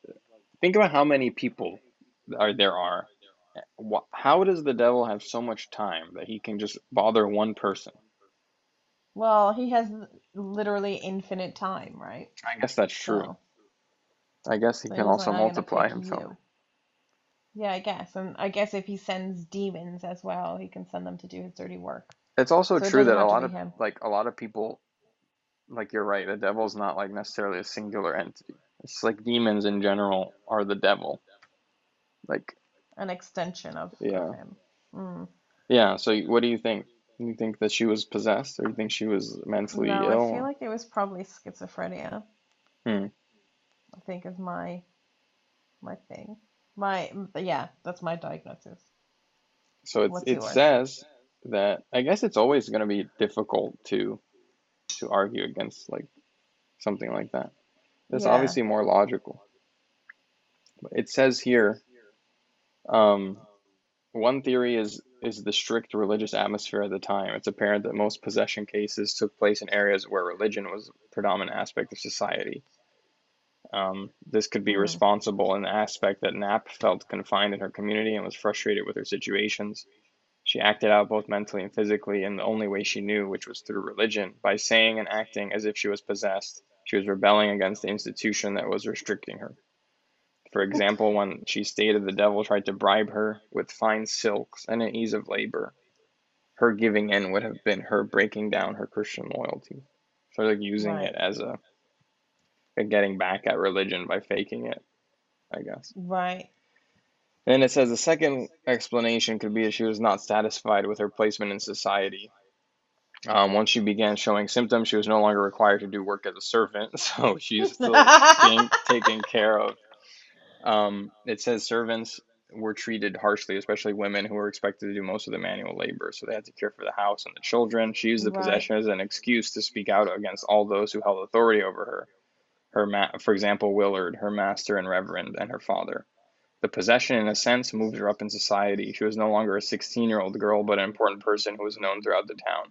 think about how many people are there are. How does the devil have so much time that he can just bother one person? Well, he has literally infinite time, right? I guess that's true. So, I guess he so can like, also multiply himself. you. Yeah, I guess. And I guess if he sends demons as well, he can send them to do his dirty work. It's also So true doesn't that a lot of him. like a lot of people like you're right, the devil's not like necessarily a singular entity. It's like demons in general are the devil. Like, An extension of, yeah. of him. Mm. Yeah, so what do you think? You think that she was possessed or you think she was mentally No, ill? I feel like it was probably schizophrenia. Hmm. I think is my my thing. My yeah, that's my diagnosis. So it's What's it yours? says that I guess it's always going to be difficult to to argue against like something like that. That's Yeah. obviously more logical. But it says here, um, one theory is is the strict religious atmosphere at the time. It's apparent that most possession cases took place in areas where religion was a predominant aspect of society. Um, this could be Hmm. responsible in the aspect that Knapp felt confined in her community and was frustrated with her situations. She acted out both mentally and physically in the only way she knew, which was through religion. By saying and acting as if she was possessed, she was rebelling against the institution that was restricting her. For example, when she stated the devil tried to bribe her with fine silks and an ease of labor, her giving in would have been her breaking down her Christian loyalty. So like using Right. it as a, getting back at religion by faking it, I guess. Right. Then it says the second explanation could be that she was not satisfied with her placement in society. Um, once she began showing symptoms, she was no longer required to do work as a servant, so she's still being taken care of. Um, it says servants were treated harshly, especially women who were expected to do most of the manual labor, so they had to care for the house and the children. She used the Right. possession as an excuse to speak out against all those who held authority over her. Her, ma- for example, Willard, her master and reverend, and her father. The possession, in a sense, moved her up in society. She was no longer a 16 year old girl, but an important person who was known throughout the town.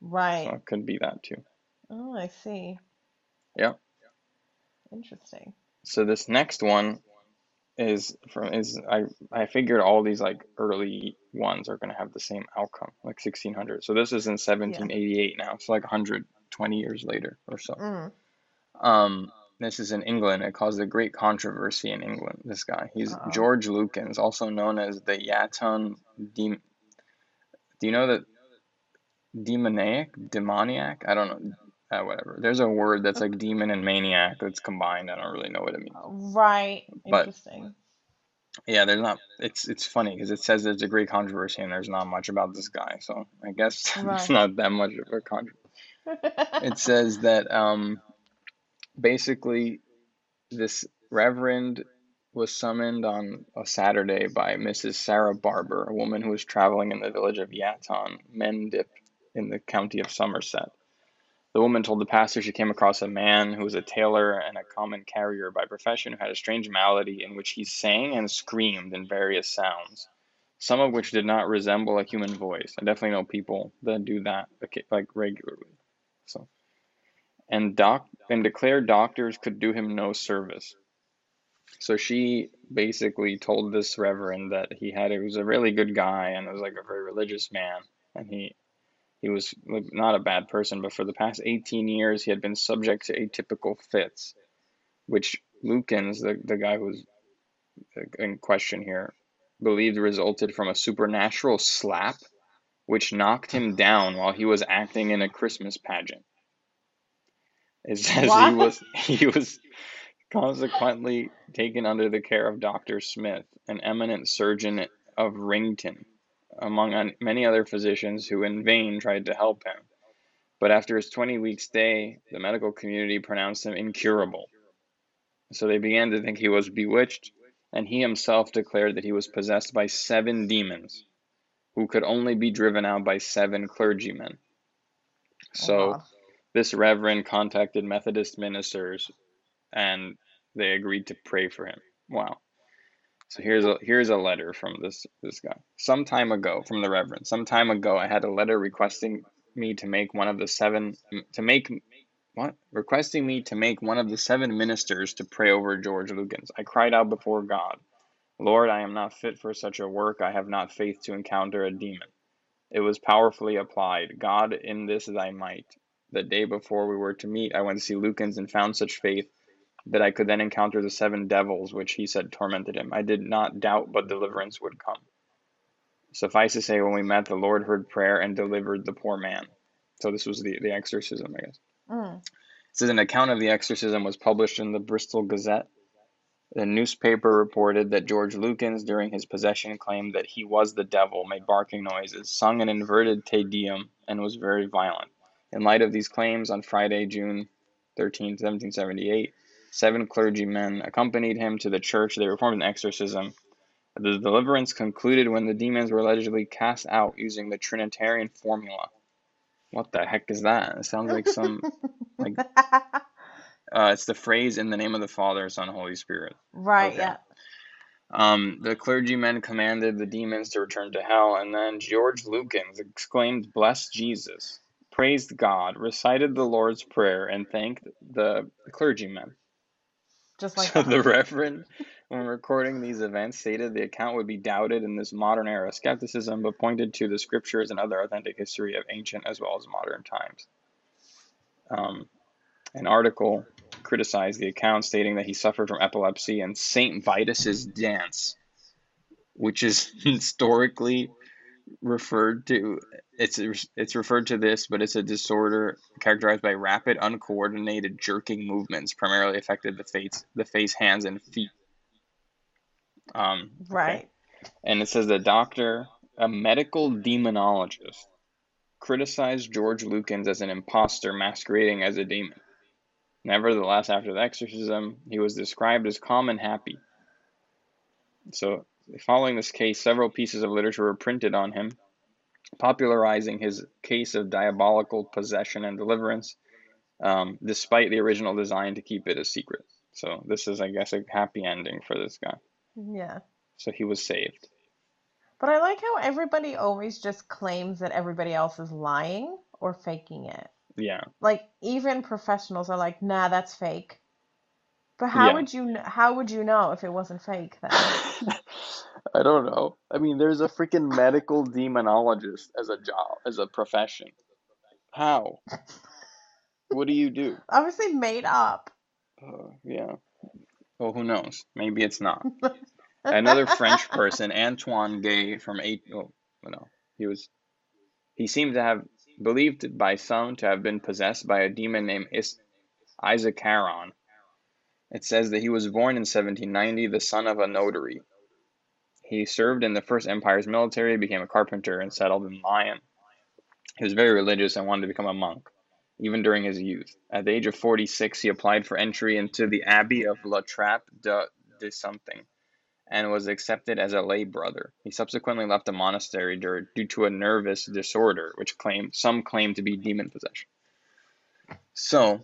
So Right. it could be that too. Oh, I see. Yeah. Interesting. So this next one is from is I I figured all these like early ones are gonna have the same outcome, like 1600. So this is in Yeah. 1788 now. It's like 120 years later or so. Mm. Um, this is in England. It caused a great controversy in England. This guy, he's Uh-oh. George Lukins, also known as the Yatton Dem. Do you know that demoniac, demoniac? I don't know. Uh, whatever. There's a word that's like demon and maniac that's combined. I don't really know what it means. Right. But Interesting. yeah, there's not. It's it's funny because it says there's a great controversy and there's not much about this guy. So I guess it's not that much of a controversy. It says that um, basically this reverend was summoned on a Saturday by Mrs. Sarah Barber, a woman who was traveling in the village of Yatton, Mendip, in the county of Somerset. The woman told the pastor she came across a man who was a tailor and a common carrier by profession who had a strange malady in which he sang and screamed in various sounds, some of which did not resemble a human voice. I definitely know people that do that like regularly. So, and doc and declared doctors could do him no service. So she basically told this reverend that he had he was a really good guy and was like a very religious man, and he he was not a bad person, but for the past 18 years, he had been subject to atypical fits, which Lukins, the, the guy who's in question here, believed resulted from a supernatural slap, which knocked him down while he was acting in a Christmas pageant. It says what? he was he was consequently taken under the care of Dr. Smith, an eminent surgeon of Wrington, among many other physicians who in vain tried to help him. But after his 20 week stay, the medical community pronounced him incurable. So they began to think he was bewitched, and he himself declared that he was possessed by seven demons, who could only be driven out by seven clergymen. Oh, so this reverend contacted Methodist ministers, and they agreed to pray for him. Wow. So here's a here's a letter from this this guy. Some time ago, from the Reverend. Some time ago, I had a letter requesting me to make one of the seven to make what requesting me to make one of the seven ministers to pray over George Lukins. I cried out before God, Lord, I am not fit for such a work. I have not faith to encounter a demon. It was powerfully applied. God, in this thy might. The day before we were to meet, I went to see Lukins and found such faith that I could then encounter the seven devils which he said tormented him. I did not doubt but deliverance would come. Suffice to say, when we met, the Lord heard prayer and delivered the poor man. So this was the, the exorcism, I guess. Mm. It says an account of the exorcism was published in the Bristol Gazette. The newspaper reported that George Lukins, during his possession, claimed that he was the devil, made barking noises, sung an inverted Te Deum, and was very violent. In light of these claims, on Friday, June 13, 1778, Seven clergymen accompanied him to the church. They performed an exorcism. The deliverance concluded when the demons were allegedly cast out using the Trinitarian formula. What the heck is that? It sounds like some like uh, it's the phrase in the name of the Father, Son, Holy Spirit. Right. Okay. Yeah. Um, the clergymen commanded the demons to return to hell, and then George Lukins exclaimed, "Bless Jesus!" Praised God, recited the Lord's Prayer, and thanked the clergyman. Just like so the Reverend, when recording these events, stated the account would be doubted in this modern era of skepticism, but pointed to the scriptures and other authentic history of ancient as well as modern times. Um, an article criticized the account, stating that he suffered from epilepsy and Saint Vitus's dance, which is historically referred to it's it's referred to this, but it's a disorder characterized by rapid, uncoordinated jerking movements, primarily affected the face, the face, hands, and feet. Um, right. Okay. And it says the doctor, a medical demonologist, criticized George Lukins as an impostor masquerading as a demon. Nevertheless, after the exorcism, he was described as calm and happy. So, following this case, several pieces of literature were printed on him, popularizing his case of diabolical possession and deliverance, um, despite the original design to keep it a secret. So this is, I guess, a happy ending for this guy. Yeah. So he was saved. But I like how everybody always just claims that everybody else is lying or faking it. Yeah. Like even professionals are like, "Nah, that's fake." But how yeah. would you how would you know if it wasn't fake then? I don't know. I mean, there's a freaking medical demonologist as a job, as a profession. How? what do you do? Obviously made up. Uh, yeah. Well, who knows? Maybe it's not. Another French person, Antoine Gay from eight. Oh, no, he was. He seemed to have believed by some to have been possessed by a demon named Is- Isacaron. It says that he was born in 1790, the son of a notary. He served in the First Empire's military, became a carpenter, and settled in Lyon. He was very religious and wanted to become a monk, even during his youth. At the age of 46, he applied for entry into the Abbey of La Trappe de, de something and was accepted as a lay brother. He subsequently left the monastery due to a nervous disorder, which claimed, some claim to be demon possession. So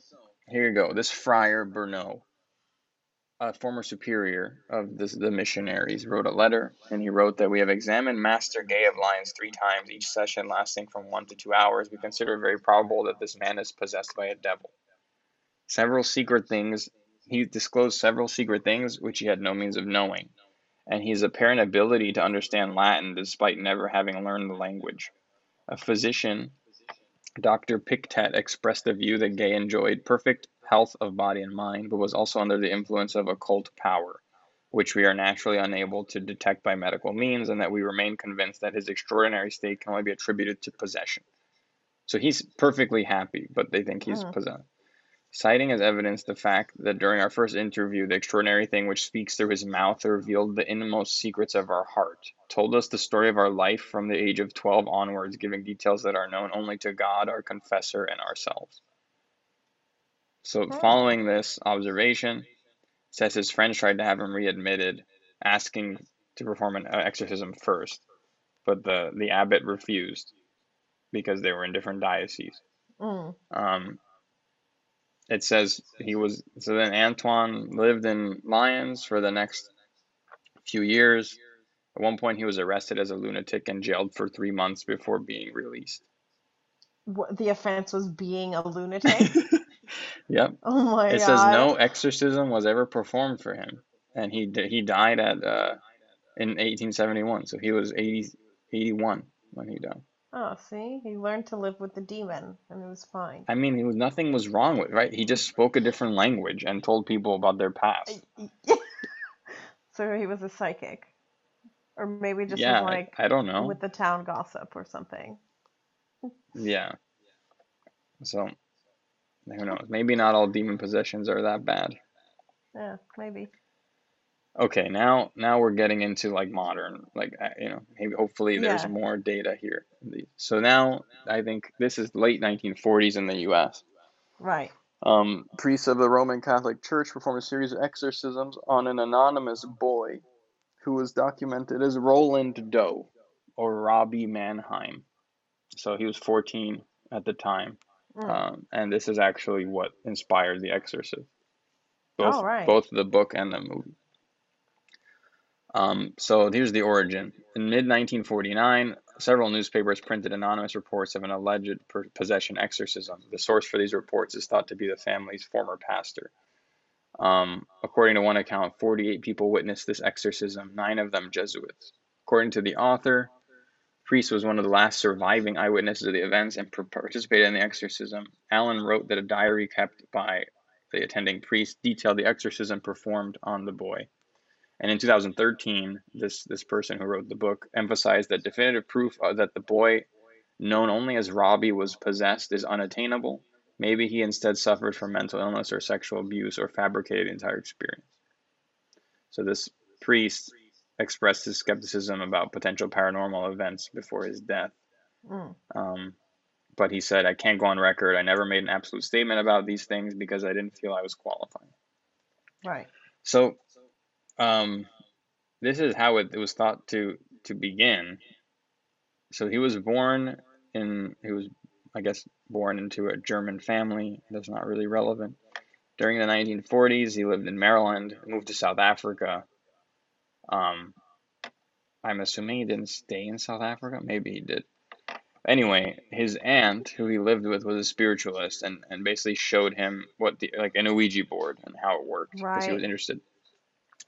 here you go. This friar Bernot, a former superior of this, the missionaries, wrote a letter, and he wrote that we have examined Master Gay of Lyons three times, each session lasting from one to two hours. We consider it very probable that this man is possessed by a devil. Several secret things he disclosed several secret things which he had no means of knowing, and his apparent ability to understand Latin despite never having learned the language. A physician, Dr. Pictet, expressed the view that Gay enjoyed perfect health of body and mind, but was also under the influence of occult power, which we are naturally unable to detect by medical means, and that we remain convinced that his extraordinary state can only be attributed to possession. So he's perfectly happy, but they think he's Mm. possessed. Citing as evidence the fact that during our first interview, the extraordinary thing which speaks through his mouth revealed the innermost secrets of our heart, told us the story of our life from the age of 12 onwards, giving details that are known only to God, our confessor, and ourselves. So, following this observation, says his friends tried to have him readmitted, asking to perform an exorcism first, but the, the abbot refused because they were in different dioceses. Mm. Um, it says he was so then Antoine lived in Lyons for the next few years. At one point, he was arrested as a lunatic and jailed for three months before being released. What, the offense was being a lunatic. yep. Oh my It god. says no exorcism was ever performed for him, and he he died at uh, in 1871. So he was 80, 81 when he died. Oh, see, he learned to live with the demon, and it was fine. I mean, he was nothing was wrong with right. He just spoke a different language and told people about their past. So he was a psychic, or maybe just yeah, I- like I don't know. with the town gossip or something. Yeah. So, who knows? Maybe not all demon possessions are that bad. Yeah, maybe. Okay, now now we're getting into like modern, like uh, you know, maybe hopefully there's Yeah. more data here. So now I think this is late 1940s in the U.S. Right. Um, priests of the Roman Catholic Church performed a series of exorcisms on an anonymous boy who was documented as Roland Doe or Robbie Mannheim. So he was 14 at the time. Mm. Um, and this is actually what inspired The Exorcist. Both, Oh, right. both the book and the movie. Um, so here's the origin. In mid 1949, several newspapers printed anonymous reports of an alleged possession exorcism. The source for these reports is thought to be the family's former pastor. Um, according to one account, 48 people witnessed this exorcism, nine of them Jesuits. According to the author, Priest was one of the last surviving eyewitnesses of the events and par- participated in the exorcism. Allen wrote that a diary kept by the attending priest detailed the exorcism performed on the boy. And in 2013, this, this person who wrote the book emphasized that definitive proof uh, that the boy, known only as Robbie, was possessed is unattainable. Maybe he instead suffered from mental illness or sexual abuse or fabricated the entire experience. So this priest expressed his skepticism about potential paranormal events before his death. Mm. Um, but he said, I can't go on record. I never made an absolute statement about these things because I didn't feel I was qualified. Right. So, um, this is how it, it was thought to to begin. So he was born in he was I guess born into a German family. That's not really relevant. During the 1940s, he lived in Maryland, moved to South Africa. Um, I'm assuming he didn't stay in South Africa. Maybe he did. Anyway, his aunt, who he lived with, was a spiritualist and, and basically showed him what the like an Ouija board and how it worked because he was interested.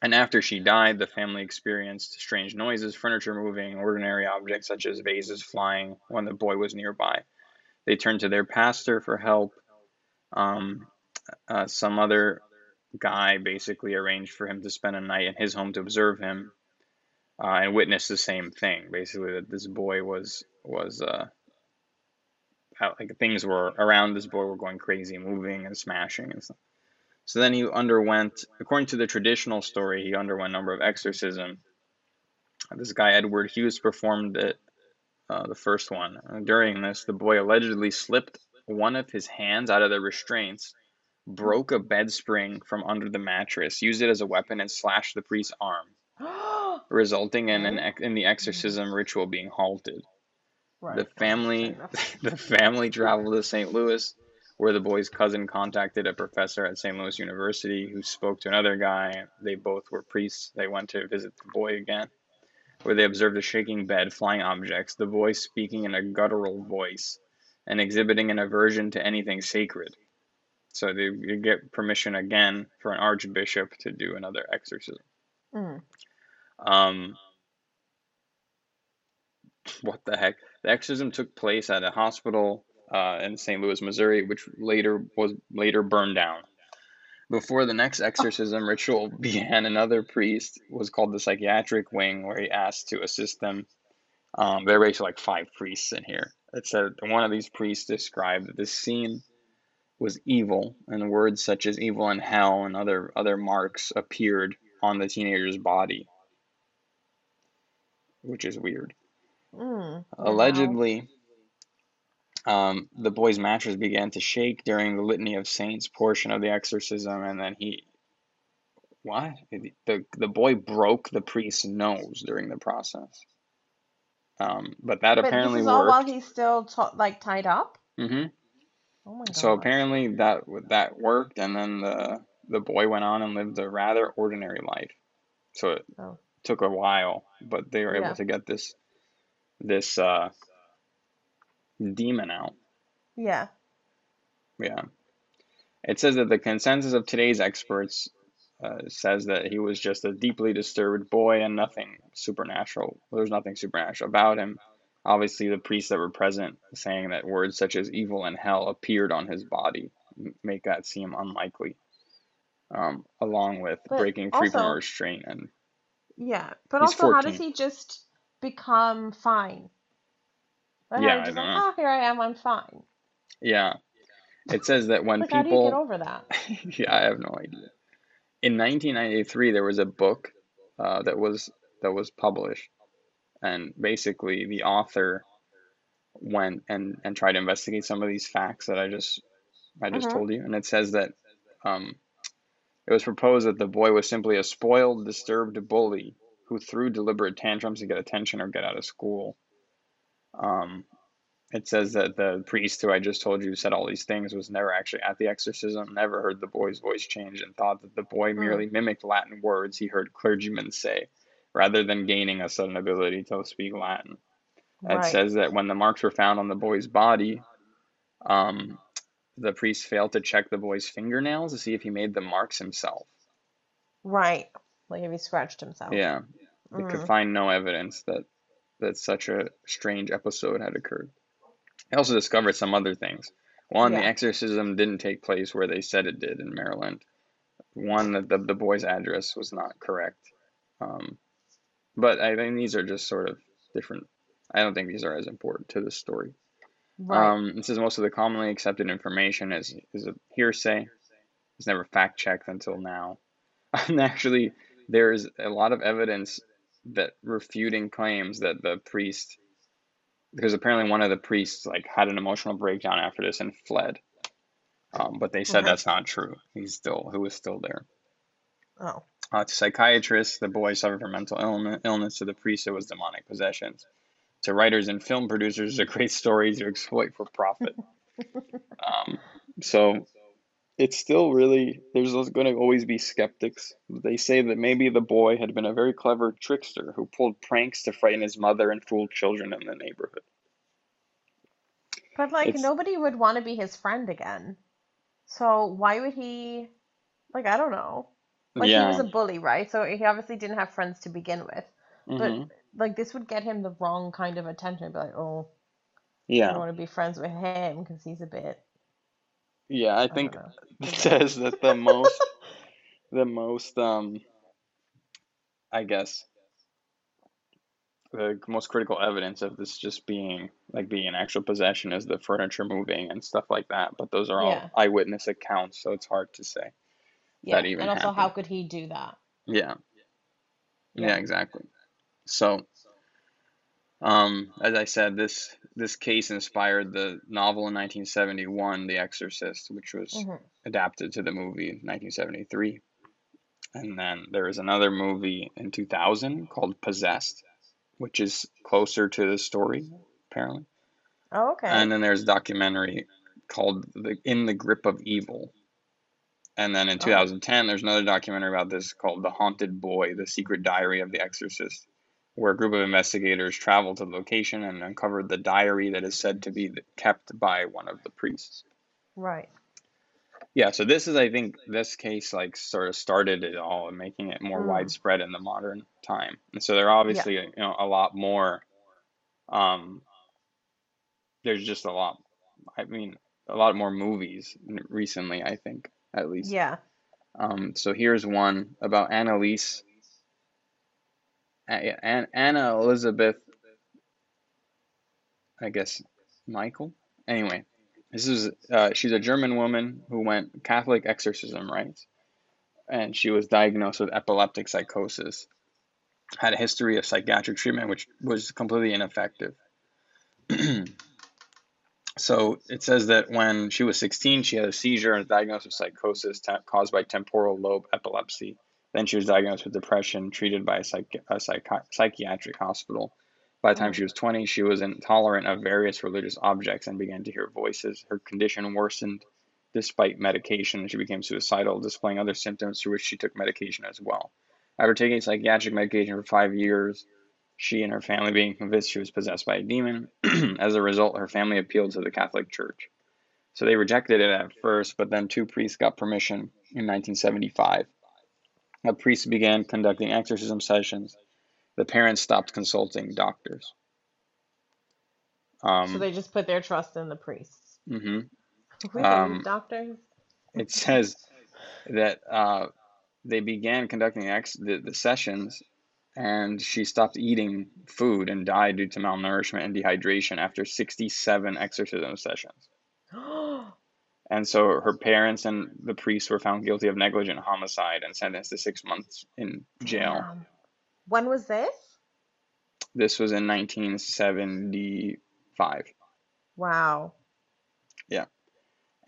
And after she died, the family experienced strange noises, furniture moving, ordinary objects such as vases flying when the boy was nearby. They turned to their pastor for help. Um, uh, some other guy basically arranged for him to spend a night in his home to observe him uh, and witness the same thing. Basically, that this boy was was uh, how, like things were around this boy were going crazy, moving and smashing and stuff. So then he underwent, according to the traditional story, he underwent a number of exorcisms. This guy Edward Hughes performed it, uh, the first one. And during this, the boy allegedly slipped one of his hands out of the restraints, broke a bed spring from under the mattress, used it as a weapon, and slashed the priest's arm, resulting in an in the exorcism ritual being halted. right. The family, the family traveled to St. Louis, where the boy's cousin contacted a professor at St. Louis University who spoke to another guy. They both were priests. They went to visit the boy again, where they observed a shaking bed, flying objects, the boy speaking in a guttural voice, and exhibiting an aversion to anything sacred. So they, they get permission again for an archbishop to do another exorcism. Mm. Um, what the heck? The exorcism took place at a hospital uh, in St. Louis, Missouri, which later was later burned down. Before the next exorcism ritual began, another priest was called the psychiatric wing, where he asked to assist them. Um, there are basically like five priests in here. It said one of these priests described that this scene was evil, and words such as evil and hell and other other marks appeared on the teenager's body, which is weird. Mm. Wow. Um, the boy's mattress began to shake during the Litany of Saints portion of the exorcism, and then he, what? The the boy broke the priest's nose during the process. Um, but that But this apparently is all while he's still t like tied up? hmm Oh my god. So apparently that that worked, and then the the boy went on and lived a rather ordinary life. So it Oh. took a while, but they were able Yeah. to get this this uh, demon out. Yeah. Yeah. It says that the consensus of today's experts uh, says that he was just a deeply disturbed boy and nothing supernatural. There was nothing supernatural about him. Obviously, the priests that were present saying that words such as evil and hell appeared on his body make that seem unlikely, um, along with But breaking free from restraint. And yeah. But also, how does he just become fine? How Yeah, just don't like, know. oh, here I am, I'm fine. Yeah, it says that when Like, how do you get people, over that? yeah, I have no idea. In 1993, there was a book uh, that was that was published, and basically the author went and and tried to investigate some of these facts that I just I just Mm-hmm. told you, and it says that um, it was proposed that the boy was simply a spoiled, disturbed bully who threw deliberate tantrums to get attention or get out of school. Um, it says that the priest who I just told you said all these things was never actually at the exorcism, never heard the boy's voice change, and thought that the boy Mm. merely mimicked Latin words he heard clergymen say, rather than gaining a sudden ability to speak Latin. It Right. says that when the marks were found on the boy's body, um, the priest failed to check the boy's fingernails to see if he made the marks himself. Right. Like if he scratched himself. Yeah, they could Mm. find no evidence that that such a strange episode had occurred. I also discovered some other things. One, the exorcism didn't take place where they said it did in Maryland. One, that the, the boy's address was not correct. Um, but I think these are just sort of different. I don't think these are as important to the story. Right. Um, it says most of the commonly accepted information is is a hearsay. It's never fact checked until now. And actually, there's a lot of evidence that refuting claims that the priest, because apparently one of the priests like had an emotional breakdown after this and fled. Um, but they said Okay. that's not true. He's still, who was still there. Oh. Uh, to psychiatrists, the boy suffered from mental illness. Illness to the priest, it was demonic possessions. To writers and film producers, it's a great story to exploit for profit. Um, so it's still really there's going to always be skeptics. They say that maybe the boy had been a very clever trickster who pulled pranks to frighten his mother and fool children in the neighborhood. But like It's nobody would want to be his friend again. So why would he like I don't know. Like he was a bully, right? So he obviously didn't have friends to begin with. But hmm like this would get him the wrong kind of attention. Be like, oh, I Yeah. don't want to be friends with him because he's a bit Yeah, I think it says that the most the most um I guess the most critical evidence of this just being like being an actual possession is the furniture moving and stuff like that. But those are all yeah, eyewitness accounts, so it's hard to say yeah. that even And also, how happened. could he do that? Yeah, yeah, Yeah. exactly. So, um, as I said, this this case inspired the novel in 1971, The Exorcist, which was hmm adapted to the movie in 1973. And then there is another movie in 2000 called Possessed, which is closer to the story, apparently. Oh, okay. And then there's a documentary called the In the Grip of Evil. And then in Oh, 2010, there's another documentary about this called The Haunted Boy: The Secret Diary of the Exorcist, where a group of investigators traveled to the location and uncovered the diary that is said to be kept by one of the priests. right. Yeah, so this is, I think, this case like sort of started it all and making it more Mm. widespread in the modern time. And so there are Yeah. obviously, you know, a lot more. Um, there's just a lot. I mean, a lot more movies recently. I think at least. Yeah. Um, so here's one about Anneliese, Anna Elizabeth, I guess, Michael. Anyway, this is uh, she's a German woman who went Catholic exorcism rites, and she was diagnosed with epileptic psychosis. Had a history of psychiatric treatment, which was completely ineffective. So it says that when she was 16, she had a seizure and was diagnosed with psychosis te- caused by temporal lobe epilepsy. Then she was diagnosed with depression, treated by a, psych- a psychi- psychiatric hospital. By the time she was 20, she was intolerant of various religious objects and began to hear voices. Her condition worsened despite medication, and she became suicidal, displaying other symptoms for which she took medication as well. After taking psychiatric medication for five years, she and her family being convinced she was possessed by a demon. As a result, her family appealed to the Catholic Church. So they rejected it at first, but then two priests got permission in 1975. A priest began conducting exorcism sessions. The parents stopped consulting doctors. So Um, they just put their trust in the priests. Mm-hmm. Um, doctors? It says that uh, they began conducting ex- the, the sessions, and she stopped eating food and died due to malnourishment and dehydration after 67 exorcism sessions. And so her parents and the priests were found guilty of negligent homicide and sentenced to six months in jail. Damn. When was this? This was in 1975. Wow. Yeah.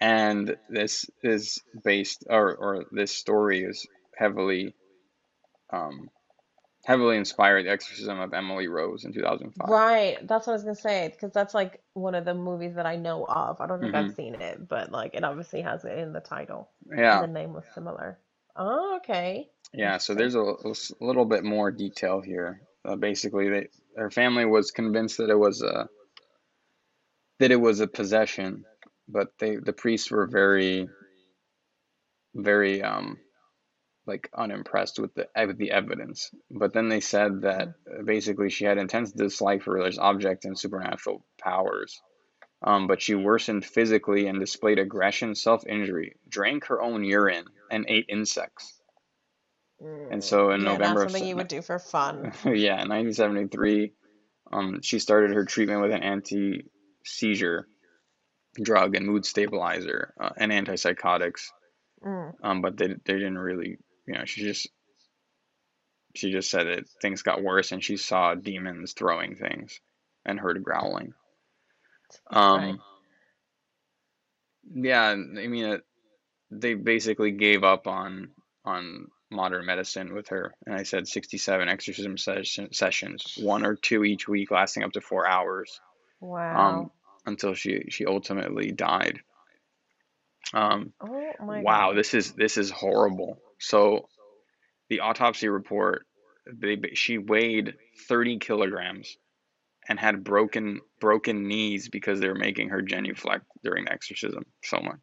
And this is based, or, or this story is heavily, um, heavily inspired the exorcism of Emily Rose in 2005. Right. That's what I was gonna say, because that's like one of the movies that I know of. I don't think hmm I've seen it, but like it obviously has it in the title, Yeah. the name was similar. Oh, okay. Yeah. So there's a little bit more detail here. Uh, basically, they, her family was convinced that it was a, that it was a possession, but they, the priests were very, very, um, like unimpressed with the with the evidence. But then they said that Mm. basically she had intense dislike for religious objects and supernatural powers. Um, but she worsened physically and displayed aggression, self-injury, drank her own urine, and ate insects. And Mm. so in Yeah, November of something se- you would do for fun. yeah, in 1973, um, she started her treatment with an anti-seizure drug and mood stabilizer uh, and antipsychotics. Mm. Um, but they they didn't really, you know, she just she just said that things got worse and she saw demons throwing things and heard growling. Right. Um, yeah, I mean, it, they basically gave up on on modern medicine with her, and I said 67 exorcism session, sessions, one or two each week, lasting up to four hours, um, until she she ultimately died. Um, Oh my wow, God. this is this is horrible. So the autopsy report, they she weighed 30 kilograms and had broken broken knees because they were making her genuflect during the exorcism so much.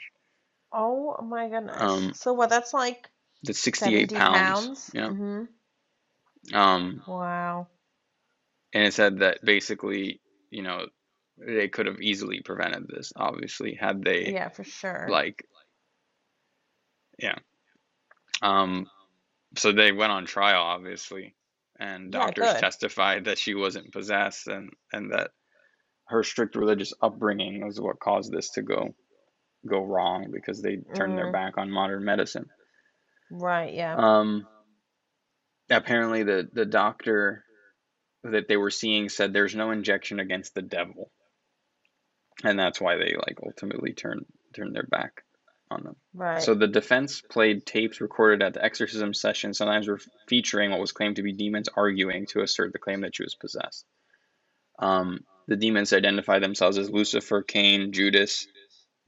Oh my goodness. Um, So what, that's like that's 68 pounds. pounds? Yeah. Mm-hmm. Um, Wow. and it said that basically, you know, they could have easily prevented this, obviously, had they Yeah, for sure. like, yeah. Um, so they went on trial, obviously, and Yeah, doctors testified that she wasn't possessed and and that her strict religious upbringing was what caused this to go go wrong because they turned their Mm, back on modern medicine. right, yeah. Um, apparently the the doctor that they were seeing said there's no injection against the devil, and that's why they like ultimately turn turn their back on them. Right. So the defense played tapes recorded at the exorcism session, sometimes were featuring what was claimed to be demons arguing to assert the claim that she was possessed. Um, the demons identified themselves as Lucifer, Cain, Judas,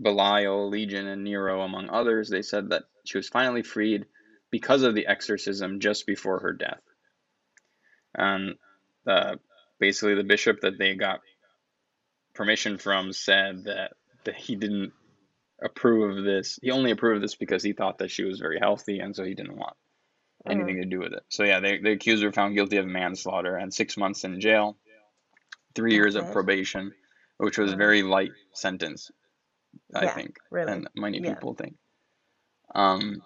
Belial, Legion, and Nero, among others, they said that she was finally freed because of the exorcism just before her death. And uh, basically, the bishop that they got permission from said that, that he didn't approve of this. He only approved of this because he thought that she was very healthy, and so he didn't want anything Mm. to do with it. So yeah, they the accused were found guilty of manslaughter and six months in jail, three years of probation, which was a Mm. very light sentence, I Yeah, think, really. and many Yeah. people think. Um,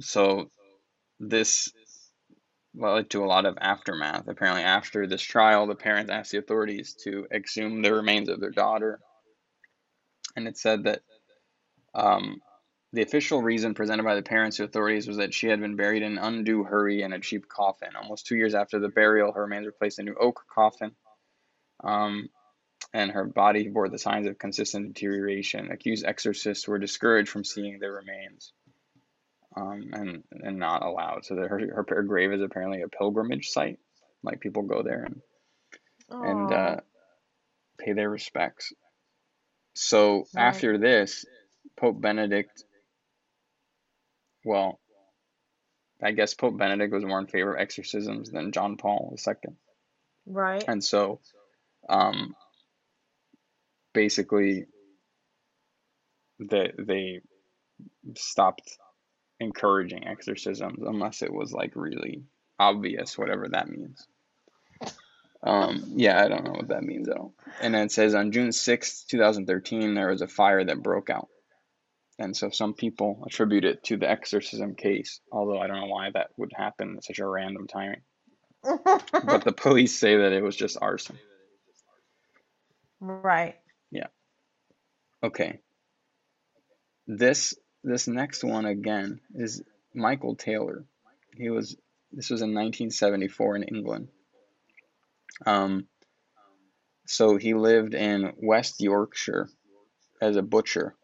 so this led to a lot of aftermath. Apparently, after this trial, the parents asked the authorities to exhume the remains of their daughter, and it said that um, the official reason presented by the parents to authorities was that she had been buried in undue hurry in a cheap coffin. Almost two years after the burial, her remains were placed in a new oak coffin, um, and her body bore the signs of consistent deterioration. Accused exorcists were discouraged from seeing their remains. Um, and and not allowed. So that her her grave is apparently a pilgrimage site. Like people go there and and uh, pay their respects. So after this, Pope Benedict, well, I guess Pope Benedict was more in favor of exorcisms than John Paul II. Right. And so, um, basically, they they stopped encouraging exorcisms unless it was like really obvious, whatever that means. Um, yeah, I don't know what that means at all. And then it says on June sixth, 2013, there was a fire that broke out. And so some people attribute it to the exorcism case, although I don't know why that would happen at such a random timing. But the police say that it was just arson. Right. Yeah. Okay. This this next one again is Michael Taylor. He was this was in 1974 in England. Um, so he lived in West Yorkshire as a butcher,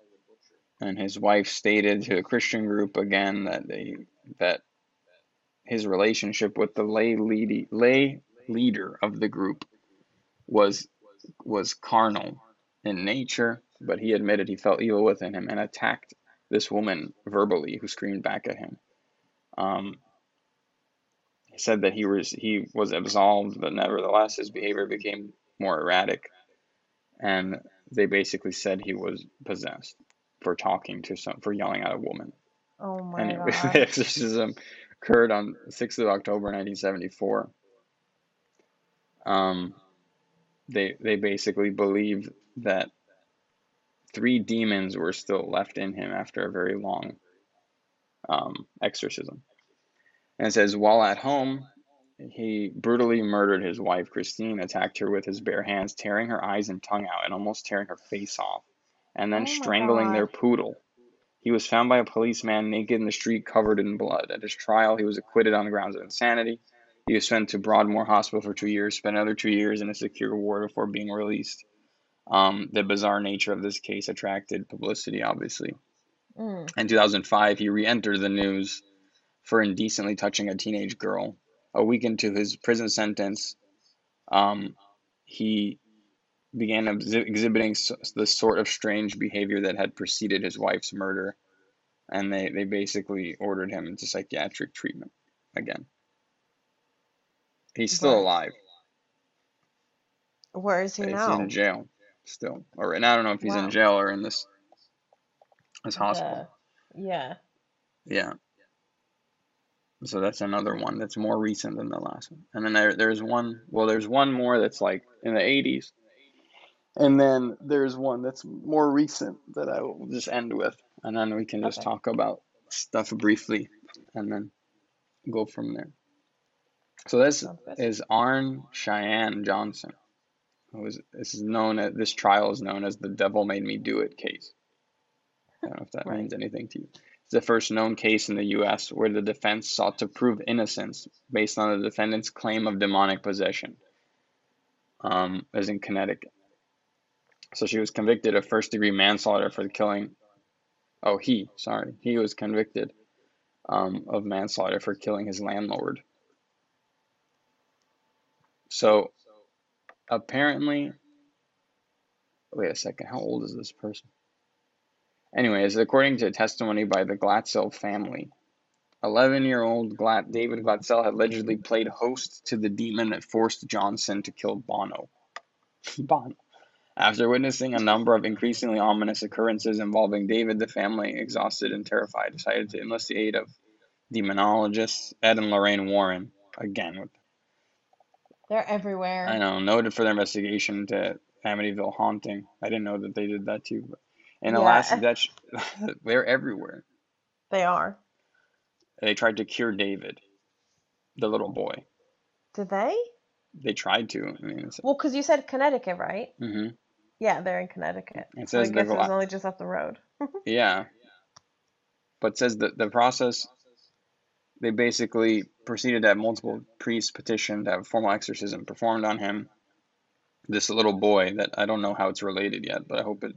and his wife stated to a Christian group again that they that his relationship with the lay lead, lay leader of the group was was carnal in nature, but he admitted he felt evil within him and attacked this woman verbally who screamed back at him. Um, he said that he was he was absolved, but nevertheless his behavior became more erratic, and they basically said he was possessed for talking to some for yelling at a woman. Oh my And it, God. the exorcism occurred on 6th of October 1974. Um, they they basically believe that three demons were still left in him after a very long um, exorcism. And it says, while at home, he brutally murdered his wife, Christine, attacked her with his bare hands, tearing her eyes and tongue out, and almost tearing her face off, and then Oh strangling their poodle. He was found by a policeman naked in the street, covered in blood. At his trial, he was acquitted on the grounds of insanity. He was sent to Broadmoor Hospital for two years, spent another two years in a secure ward before being released. Um, the bizarre nature of this case attracted publicity, obviously. Mm. In 2005, he re entered the news for indecently touching a teenage girl. A week into his prison sentence, um, he began exhi- exhibiting s- the sort of strange behavior that had preceded his wife's murder, and they, they basically ordered him into psychiatric treatment again. He's still alive. Where is he He's now? in jail still. Or and I don't know if he's in jail or in this this hospital. The yeah. Yeah. So that's another one that's more recent than the last one. And then there there's one well there's one more that's like in the 80s. And then there's one that's more recent that I will just end with and then we can just Okay. talk about stuff briefly and then go from there. So this is Arn Cheyenne Johnson. Is this is known as this trial is known as the devil made me do it case. I don't know if that Right. means anything to you. It's the first known case in the US where the defense sought to prove innocence based on the defendant's claim of demonic possession. Um, as in Connecticut. So she was convicted of first degree manslaughter for the killing oh he, sorry. He was convicted um, of manslaughter for killing his landlord. So apparently Wait a second. How old is this person? Anyways, according to testimony by the Glatzel family, 11 year old Glat- David Glatzel had allegedly played host to the demon that forced Johnson to kill Bono. Bono. After witnessing a number of increasingly ominous occurrences involving David, the family, exhausted and terrified, decided to enlist the aid of demonologists Ed and Lorraine Warren. Again, with They're everywhere. I know, noted for their investigation into Amityville haunting. I didn't know that they did that too. But in Yeah, that's they're everywhere. they are. They tried to cure David, the little boy. Did they? They tried to. I mean, Well, because you said Connecticut, right? Mm-hmm. Yeah, they're in Connecticut. it So I says the guess it was only just up the road. yeah, but it says that the process. They basically proceeded to have multiple priests petitioned to have formal exorcism performed on him. This little boy that I don't know how it's related yet, but I hope it.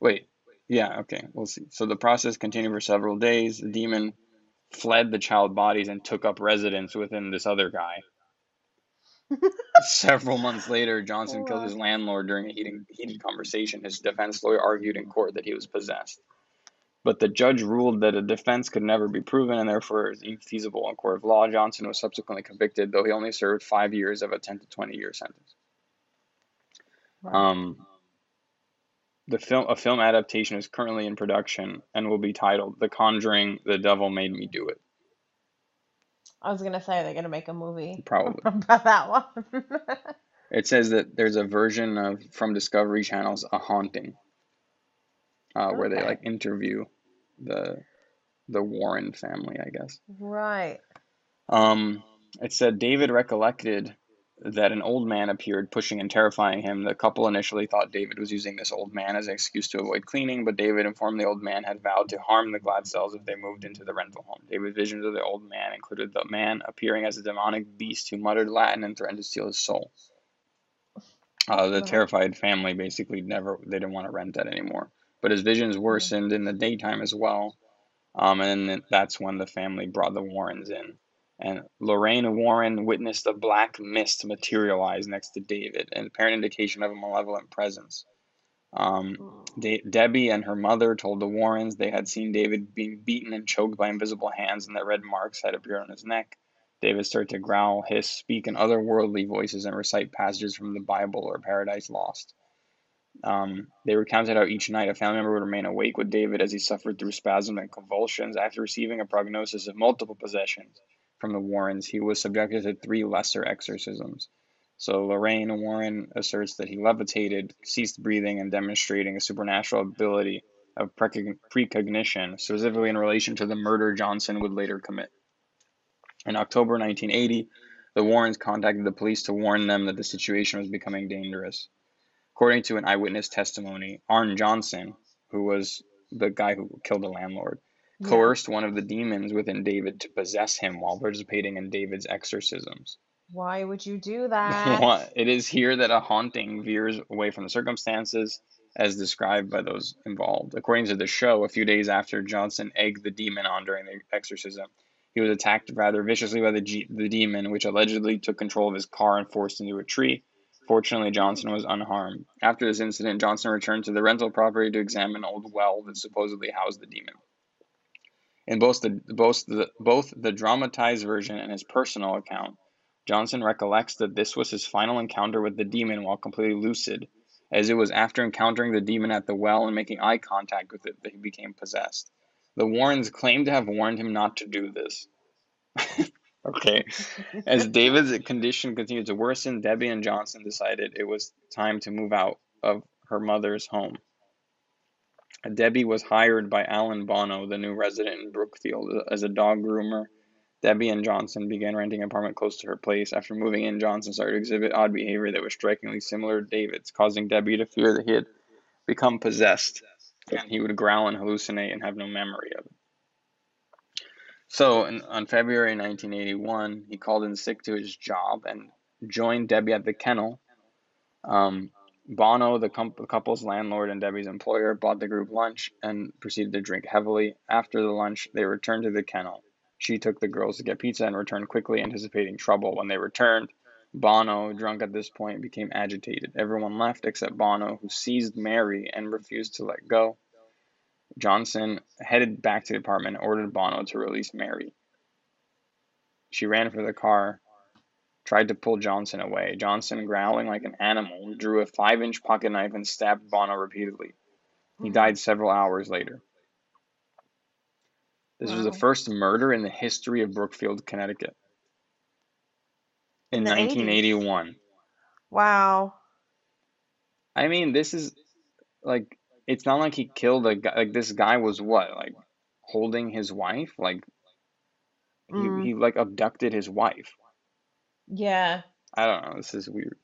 Wait, yeah, okay, we'll see. So the process continued for several days. The demon fled the child bodies and took up residence within this other guy. Several months later, Johnson oh, killed his landlord during a heated, heated conversation. His defense lawyer argued in court that he was possessed. But the judge ruled that a defense could never be proven and therefore is infeasible in court of law. Johnson was subsequently convicted, though he only served five years of a 10 to 20 year sentence. Um, the film, a film adaptation is currently in production and will be titled "The Conjuring: The Devil Made Me Do It." I was gonna say they're gonna make a movie Probably. about that one. It says that there's a version of from Discovery Channel's A Haunting, uh, where they like interview the the Warren family, I guess. Right. Um, it said David recollected that an old man appeared, pushing and terrifying him. The couple initially thought David was using this old man as an excuse to avoid cleaning, but David informed the old man had vowed to harm the Glatzels if they moved into the rental home. David's visions of the old man included the man appearing as a demonic beast who muttered Latin and threatened to steal his soul. Uh, the terrified family basically never they didn't want to rent that anymore. But his visions worsened in the daytime as well. Um, and that's when the family brought the Warrens in. And Lorraine Warren witnessed a black mist materialize next to David, an apparent indication of a malevolent presence. Um. De- Debbie and her mother told the Warrens they had seen David being beaten and choked by invisible hands, and that red marks had appeared on his neck. David started to growl, hiss, speak in otherworldly voices, and recite passages from the Bible or Paradise Lost. Um, they recounted how each night a family member would remain awake with David as he suffered through spasms and convulsions. After receiving a prognosis of multiple possessions from the Warrens, he was subjected to three lesser exorcisms. So Lorraine Warren asserts that he levitated, ceased breathing, and demonstrating a supernatural ability of precog- precognition, specifically in relation to the murder Johnson would later commit. In October 1980, the Warrens contacted the police to warn them that the situation was becoming dangerous. According to an eyewitness testimony, Arn Johnson, who was the guy who killed the landlord, Yeah. coerced one of the demons within David to possess him while participating in David's exorcisms. Why would you do that? It is here that a haunting veers away from the circumstances as described by those involved. According to the show, a few days after Johnson egged the demon on during the exorcism, he was attacked rather viciously by the, G- the demon, which allegedly took control of his car and forced into a tree. Fortunately, Johnson was unharmed. After this incident, Johnson returned to the rental property to examine an old well that supposedly housed the demon. In both the both the both the dramatized version and his personal account, Johnson recollects that this was his final encounter with the demon while completely lucid, as it was after encountering the demon at the well and making eye contact with it that he became possessed. The Warrens claim to have warned him not to do this. okay. As David's condition continued to worsen, Debbie and Johnson decided it was time to move out of her mother's home. Debbie was hired by Alan Bono, the new resident in Brookfield, as a dog groomer. Debbie and Johnson began renting an apartment close to her place. After moving in, Johnson started to exhibit odd behavior that was strikingly similar to David's, causing Debbie to fear that he had become possessed and he would growl and hallucinate and have no memory of it. So, in, on February 1981, he called in sick to his job and joined Debbie at the kennel. Um, Bono, the, com- the couple's landlord and Debbie's employer, bought the group lunch and proceeded to drink heavily. After the lunch, they returned to the kennel. She took the girls to get pizza and returned quickly, anticipating trouble. When they returned, Bono, drunk at this point, became agitated. Everyone left except Bono, who seized Mary and refused to let go. Johnson headed back to the apartment and ordered Bono to release Mary. She ran for the car, tried to pull Johnson away. Johnson, growling like an animal, drew a five inch pocket knife and stabbed Bono repeatedly. He Mhm. died several hours later. This was the first murder in the history of Brookfield, Connecticut. In In the 80s. 1981. Wow. I mean, this is like it's not like he killed a guy. Like this guy was what, like holding his wife? Like he Mm. he like abducted his wife. Yeah. I don't know. This is weird.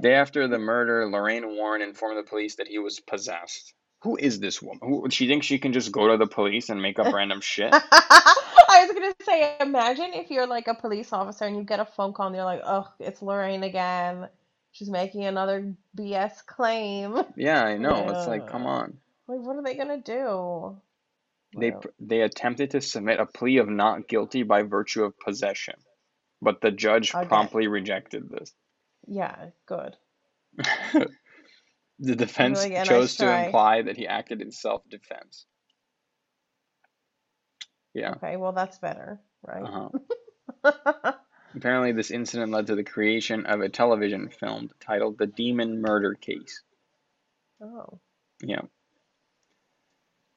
Day after the murder, Lorraine Warren informed the police that he was possessed. Who is this woman? Who she thinks she can just go to the police and make up random shit? I was gonna say, imagine if you're like a police officer and you get a phone call and you're like, "Oh, it's Lorraine again. She's making another BS claim." Yeah, I know. It's like, come on. Like, what are they gonna do? They Well, they attempted to submit a plea of not guilty by virtue of possession, but the judge Okay. promptly rejected this. yeah, good. The defense like, "Yeah, chose to try." imply that he acted in self-defense. Yeah. Okay, well that's better, right? Uh-huh. Apparently, this incident led to the creation of a television film titled The Demon Murder Case. Oh, Yeah.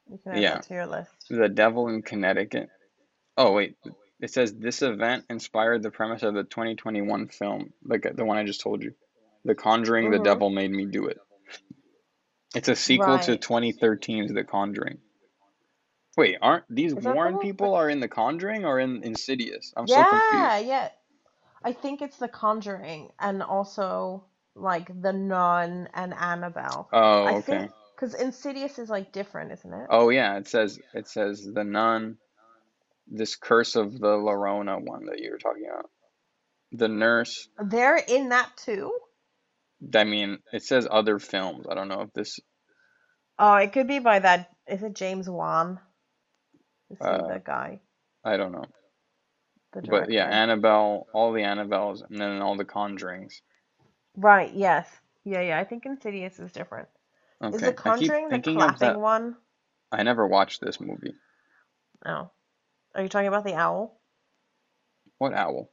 you can add Yeah. that to your list. The Devil in Connecticut. Oh, wait. It says this event inspired the premise of the 2021 film, like the one I just told you. The Conjuring, The Mhm. Devil Made Me Do It. It's a sequel to 2013's The Conjuring. Wait, aren't these the Warren people are in The Conjuring or in Insidious? I'm so confused. Yeah, yeah. I think it's The Conjuring and also like The Nun and Annabelle. Oh, I okay. because Insidious is like different, isn't it? Oh yeah, it says it says the nun, this curse of the Llorona one that you were talking about. The nurse. They're in that too. I mean, it says other films. I don't know if this. Oh, it could be by that. Is it James Wan? Is he Uh, the guy, I don't know. But yeah. Annabelle, all the Annabelles, and then all the Conjurings. Right. Yes. Yeah. Yeah. I think Insidious is different. Is The Conjuring the thinking of clapping that. one? I never watched this movie. Oh, are you talking about the owl? What owl?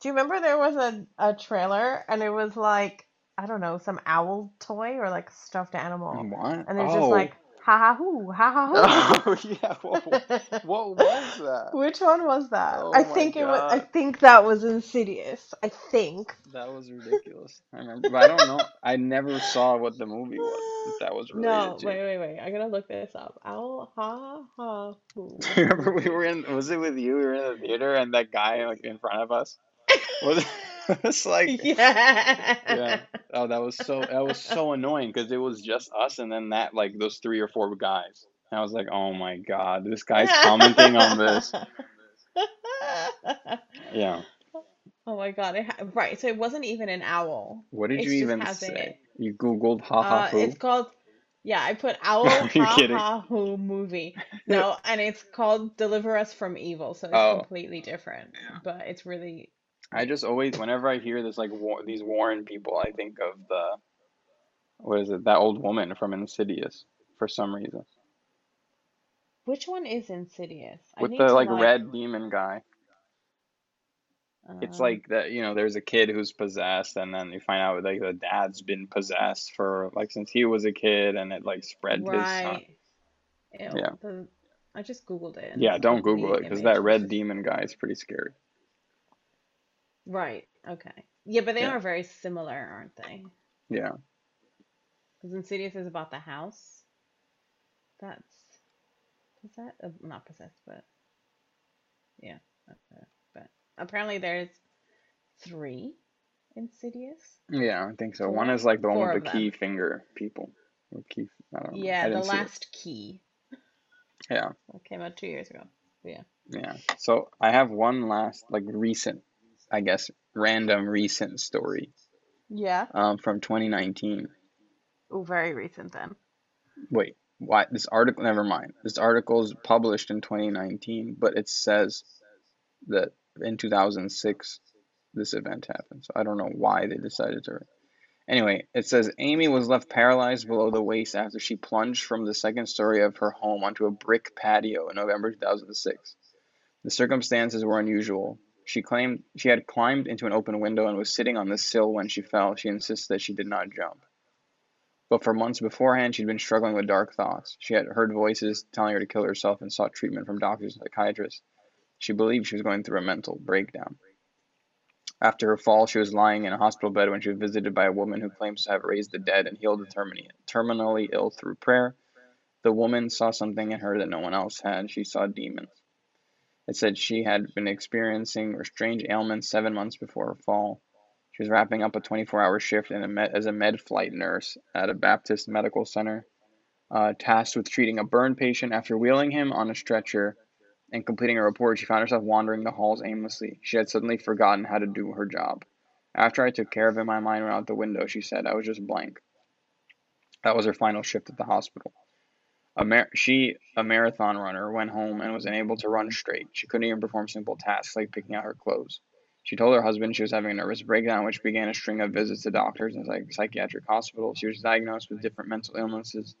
Do you remember there was a a trailer and it was like I don't know some owl toy or like stuffed animal What? and it's just Oh. like ha ha hoo ha ha Oh yeah. What, hoo. what was that? Which one was that? Oh I my think it was. I think that was Insidious. I think. That was ridiculous. I remember, but I don't know. I never saw what the movie was that that was related No, to. wait, wait, wait. I'm gonna look this up. Owl, ha, ha, hoo. Remember we were in was it with you? We were in the theater and that guy like in front of us was it was like yeah. yeah. Oh, that was so that was so annoying because it was just us and then that like those three or four guys. And I was like, oh my god, this guy's commenting on this. Yeah. Oh my god! Ha right, so it wasn't even an owl. What did It's you even say? You googled ha ha Uh, it's called. Yeah, I put owl ha ha hoo movie. No, and it's called Deliver Us from Evil, so it's Oh. completely different. Yeah. But it's really I just always, whenever I hear this, like war, these Warren people, I think of the, what is it, that old woman from Insidious, for some reason, Which one is Insidious? I with the like like red demon guy. It's uh like that, you know, there's a kid who's possessed, and then you find out like the dad's been possessed for like since he was a kid, and it like spread to his son. right. Ew, Yeah, the I just Googled it yeah. Don't Google it because that red demon guy is pretty scary. Right. Okay. Yeah, but they Yeah, are very similar, aren't they? yeah. Because Insidious is about the house. That's possessed, uh, not possessed, but yeah. Uh, but apparently there's three Insidious. Yeah, I think so. One Four? is like the one Four with of the them. key finger people. Or key, I don't know. I Yeah, the didn't see it. last key Yeah, that came out two years ago. Yeah. yeah. So I have one last like recent, I guess, random recent story Yeah. um, from 2019. Oh, very recent then. Wait, why this article? Never mind. This article is published in 2019, but it says that in 2006 this event happened. So I don't know why they decided to. Anyway, it says Amy was left paralyzed below the waist after she plunged from the second story of her home onto a brick patio in November 2006. The circumstances were unusual. She claimed she had climbed into an open window and was sitting on the sill when she fell. She insists that she did not jump. But for months beforehand, she'd been struggling with dark thoughts. She had heard voices telling her to kill herself and sought treatment from doctors and psychiatrists. She believed she was going through a mental breakdown. After her fall, she was lying in a hospital bed when she was visited by a woman who claims to have raised the dead and healed the terminally ill through prayer. The woman saw something in her that no one else had. She saw demons. It said she had been experiencing strange ailments seven months before her fall. She was wrapping up a 24 hour shift a med, as a med flight nurse at a Baptist medical center, uh, tasked with treating a burn patient. After wheeling him on a stretcher and completing a report, she found herself wandering the halls aimlessly. She had suddenly forgotten how to do her job. After I took care of him, my mind went out the window, she said. I was just blank. That was her final shift at the hospital. A mar- she, a marathon runner, went home and was unable to run straight. She couldn't even perform simple tasks like picking out her clothes. She told her husband she was having a nervous breakdown, which began a string of visits to doctors and psych- psychiatric hospitals. She was diagnosed with different mental illnesses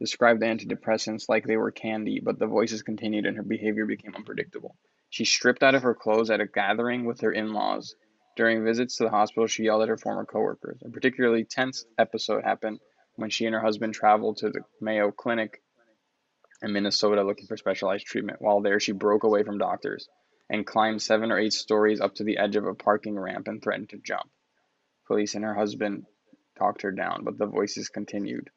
described the antidepressants like they were candy, but the voices continued and her behavior became unpredictable. She stripped out of her clothes at a gathering with her in laws. During visits to the hospital, she yelled at her former coworkers. A particularly tense episode happened when she and her husband traveled to the Mayo Clinic in Minnesota looking for specialized treatment. While there, she broke away from doctors and climbed seven or eight stories up to the edge of a parking ramp and threatened to jump. Police and her husband talked her down, but the voices continued.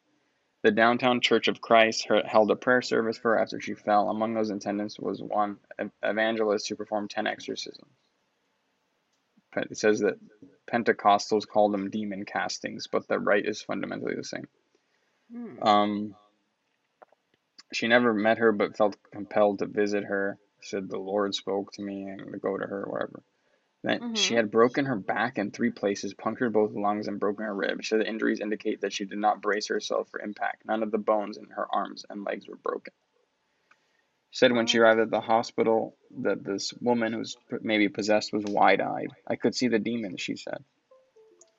The Downtown Church of Christ held a prayer service for her after she fell. Among those in attendance was one evangelist who performed 10 exorcisms. It says that Pentecostals call them demon castings, but the rite is fundamentally the same. Hmm. Um, she never met her, but felt compelled to visit her. Said the Lord spoke to me and to go to her, whatever. Then mm-hmm. she had broken her back in three places, punctured both lungs, and broken her ribs. She said the injuries indicate that she did not brace herself for impact. None of the bones in her arms and legs were broken. Said when she mm-hmm. arrived at the hospital that this woman who was maybe possessed was wide eyed. I could see the demons, she said.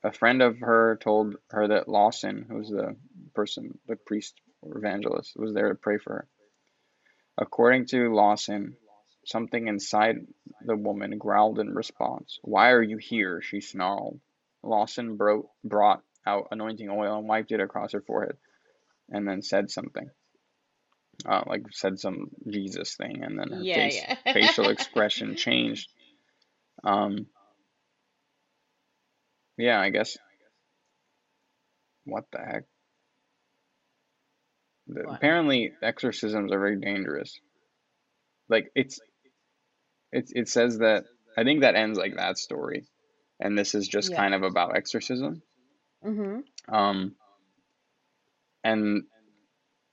A friend of her told her that Lawson, who was the person, the priest or evangelist, was there to pray for her. According to Lawson, Something inside the woman growled in response. Why are you here? she snarled. Lawson bro- brought out anointing oil and wiped it across her forehead, and then said something. Uh, like said some Jesus thing, and then her yeah, face, yeah. facial expression changed. Um, yeah, I guess. What the heck? Apparently, exorcisms are very dangerous. Like it's it it says that I think that ends like that story, and this is just yeah. kind of about exorcism. Mm-hmm. Um, and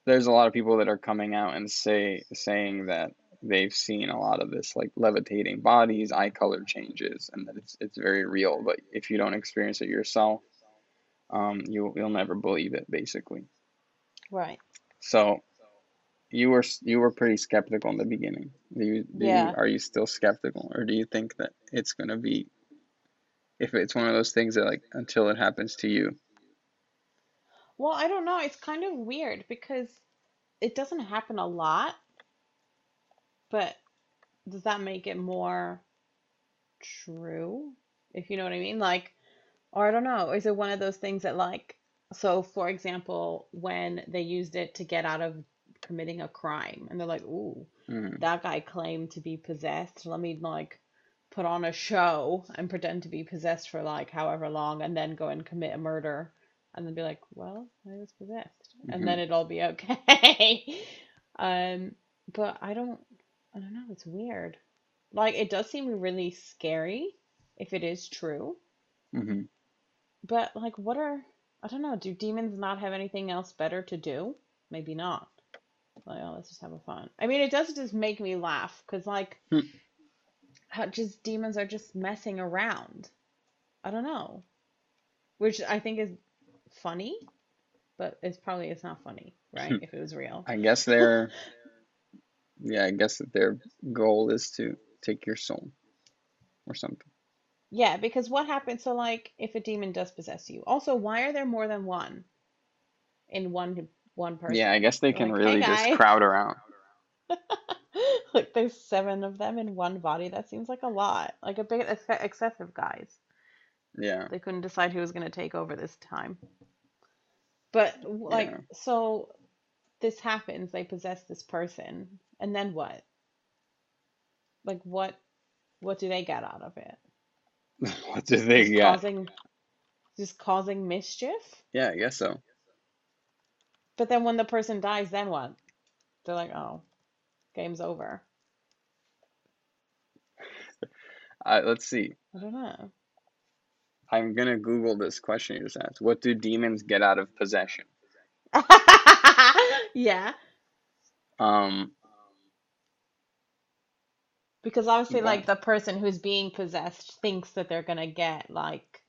there's a lot of people that are coming out and say saying that they've seen a lot of this like levitating bodies, eye color changes, and that it's it's very real. But if you don't experience it yourself, um, you you'll never believe it, basically. Right. So you were you were pretty skeptical in the beginning. Do you, do yeah. You, are you still skeptical, or do you think that it's gonna be? If it's one of those things that like until it happens to you. Well, I don't know. It's kind of weird because it doesn't happen a lot, but does that make it more true? If you know what I mean, like, or I don't know. Is it one of those things that like so for example when they used it to get out of committing a crime and they're like, ooh, mm. that guy claimed to be possessed. Let me like put on a show and pretend to be possessed for like however long and then go and commit a murder and then be like, well, I was possessed. Mm-hmm. And then it'll be okay. um, but I don't, I don't know. It's weird. Like, it does seem really scary if it is true. Mm-hmm. But, like, what are, I don't know, do demons not have anything else better to do? Maybe not. Like, oh, let's just have a fun. I mean, it does just make me laugh because, like, hmm. how just demons are just messing around. I don't know, which I think is funny, but it's probably it's not funny, right? Hmm. if it was real. I guess their, yeah, I guess that their goal is to take your soul, or something. Yeah, because what happens? So, like, if a demon does possess you, also, why are there more than one in one one person? Yeah, I guess they can like, hey really just crowd around. like there's seven of them in one body. That seems like a lot, like a bit ex excessive, guys. Yeah, They couldn't decide who was going to take over this time. But like, yeah. so this happens. They possess this person, and then what? Like, what? What do they get out of it? What do they Just get? causing, just causing mischief? Yeah, I guess so. But then when the person dies, then what? They're like, oh, game's over. Uh, let's see. I don't know. I'm gonna Google this question you just asked. What do demons get out of possession? Yeah, Um, because obviously, what? like the person who's being possessed thinks that they're gonna get like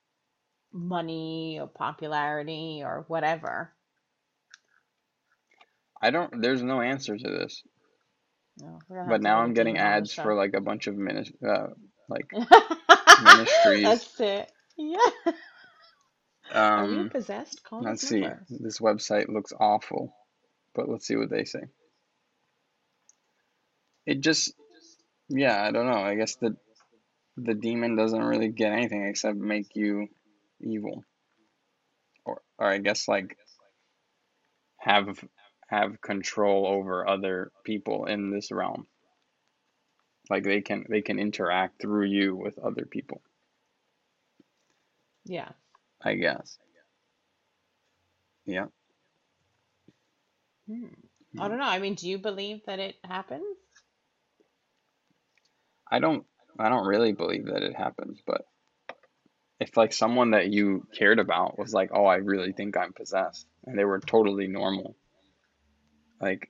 money or popularity or whatever. I don't. There's no answer to this. No, But now I'm getting ads for like a bunch of minis uh, like ministries. That's it. Yeah. Are you Um, possessed? Call let's see. number. This website looks awful, but let's see what they say. It just, yeah, I don't know. I guess the the demon doesn't really get anything except make you evil, or or I guess like have have control over other people in this realm. Like they can they can interact through you with other people, Yeah. I guess. Yeah. Hmm. I don't know. I mean, do you believe that it happens? I don't I don't really believe that it happens, but if like someone that you cared about was like, "Oh, I really think I'm possessed," and they were totally normal, like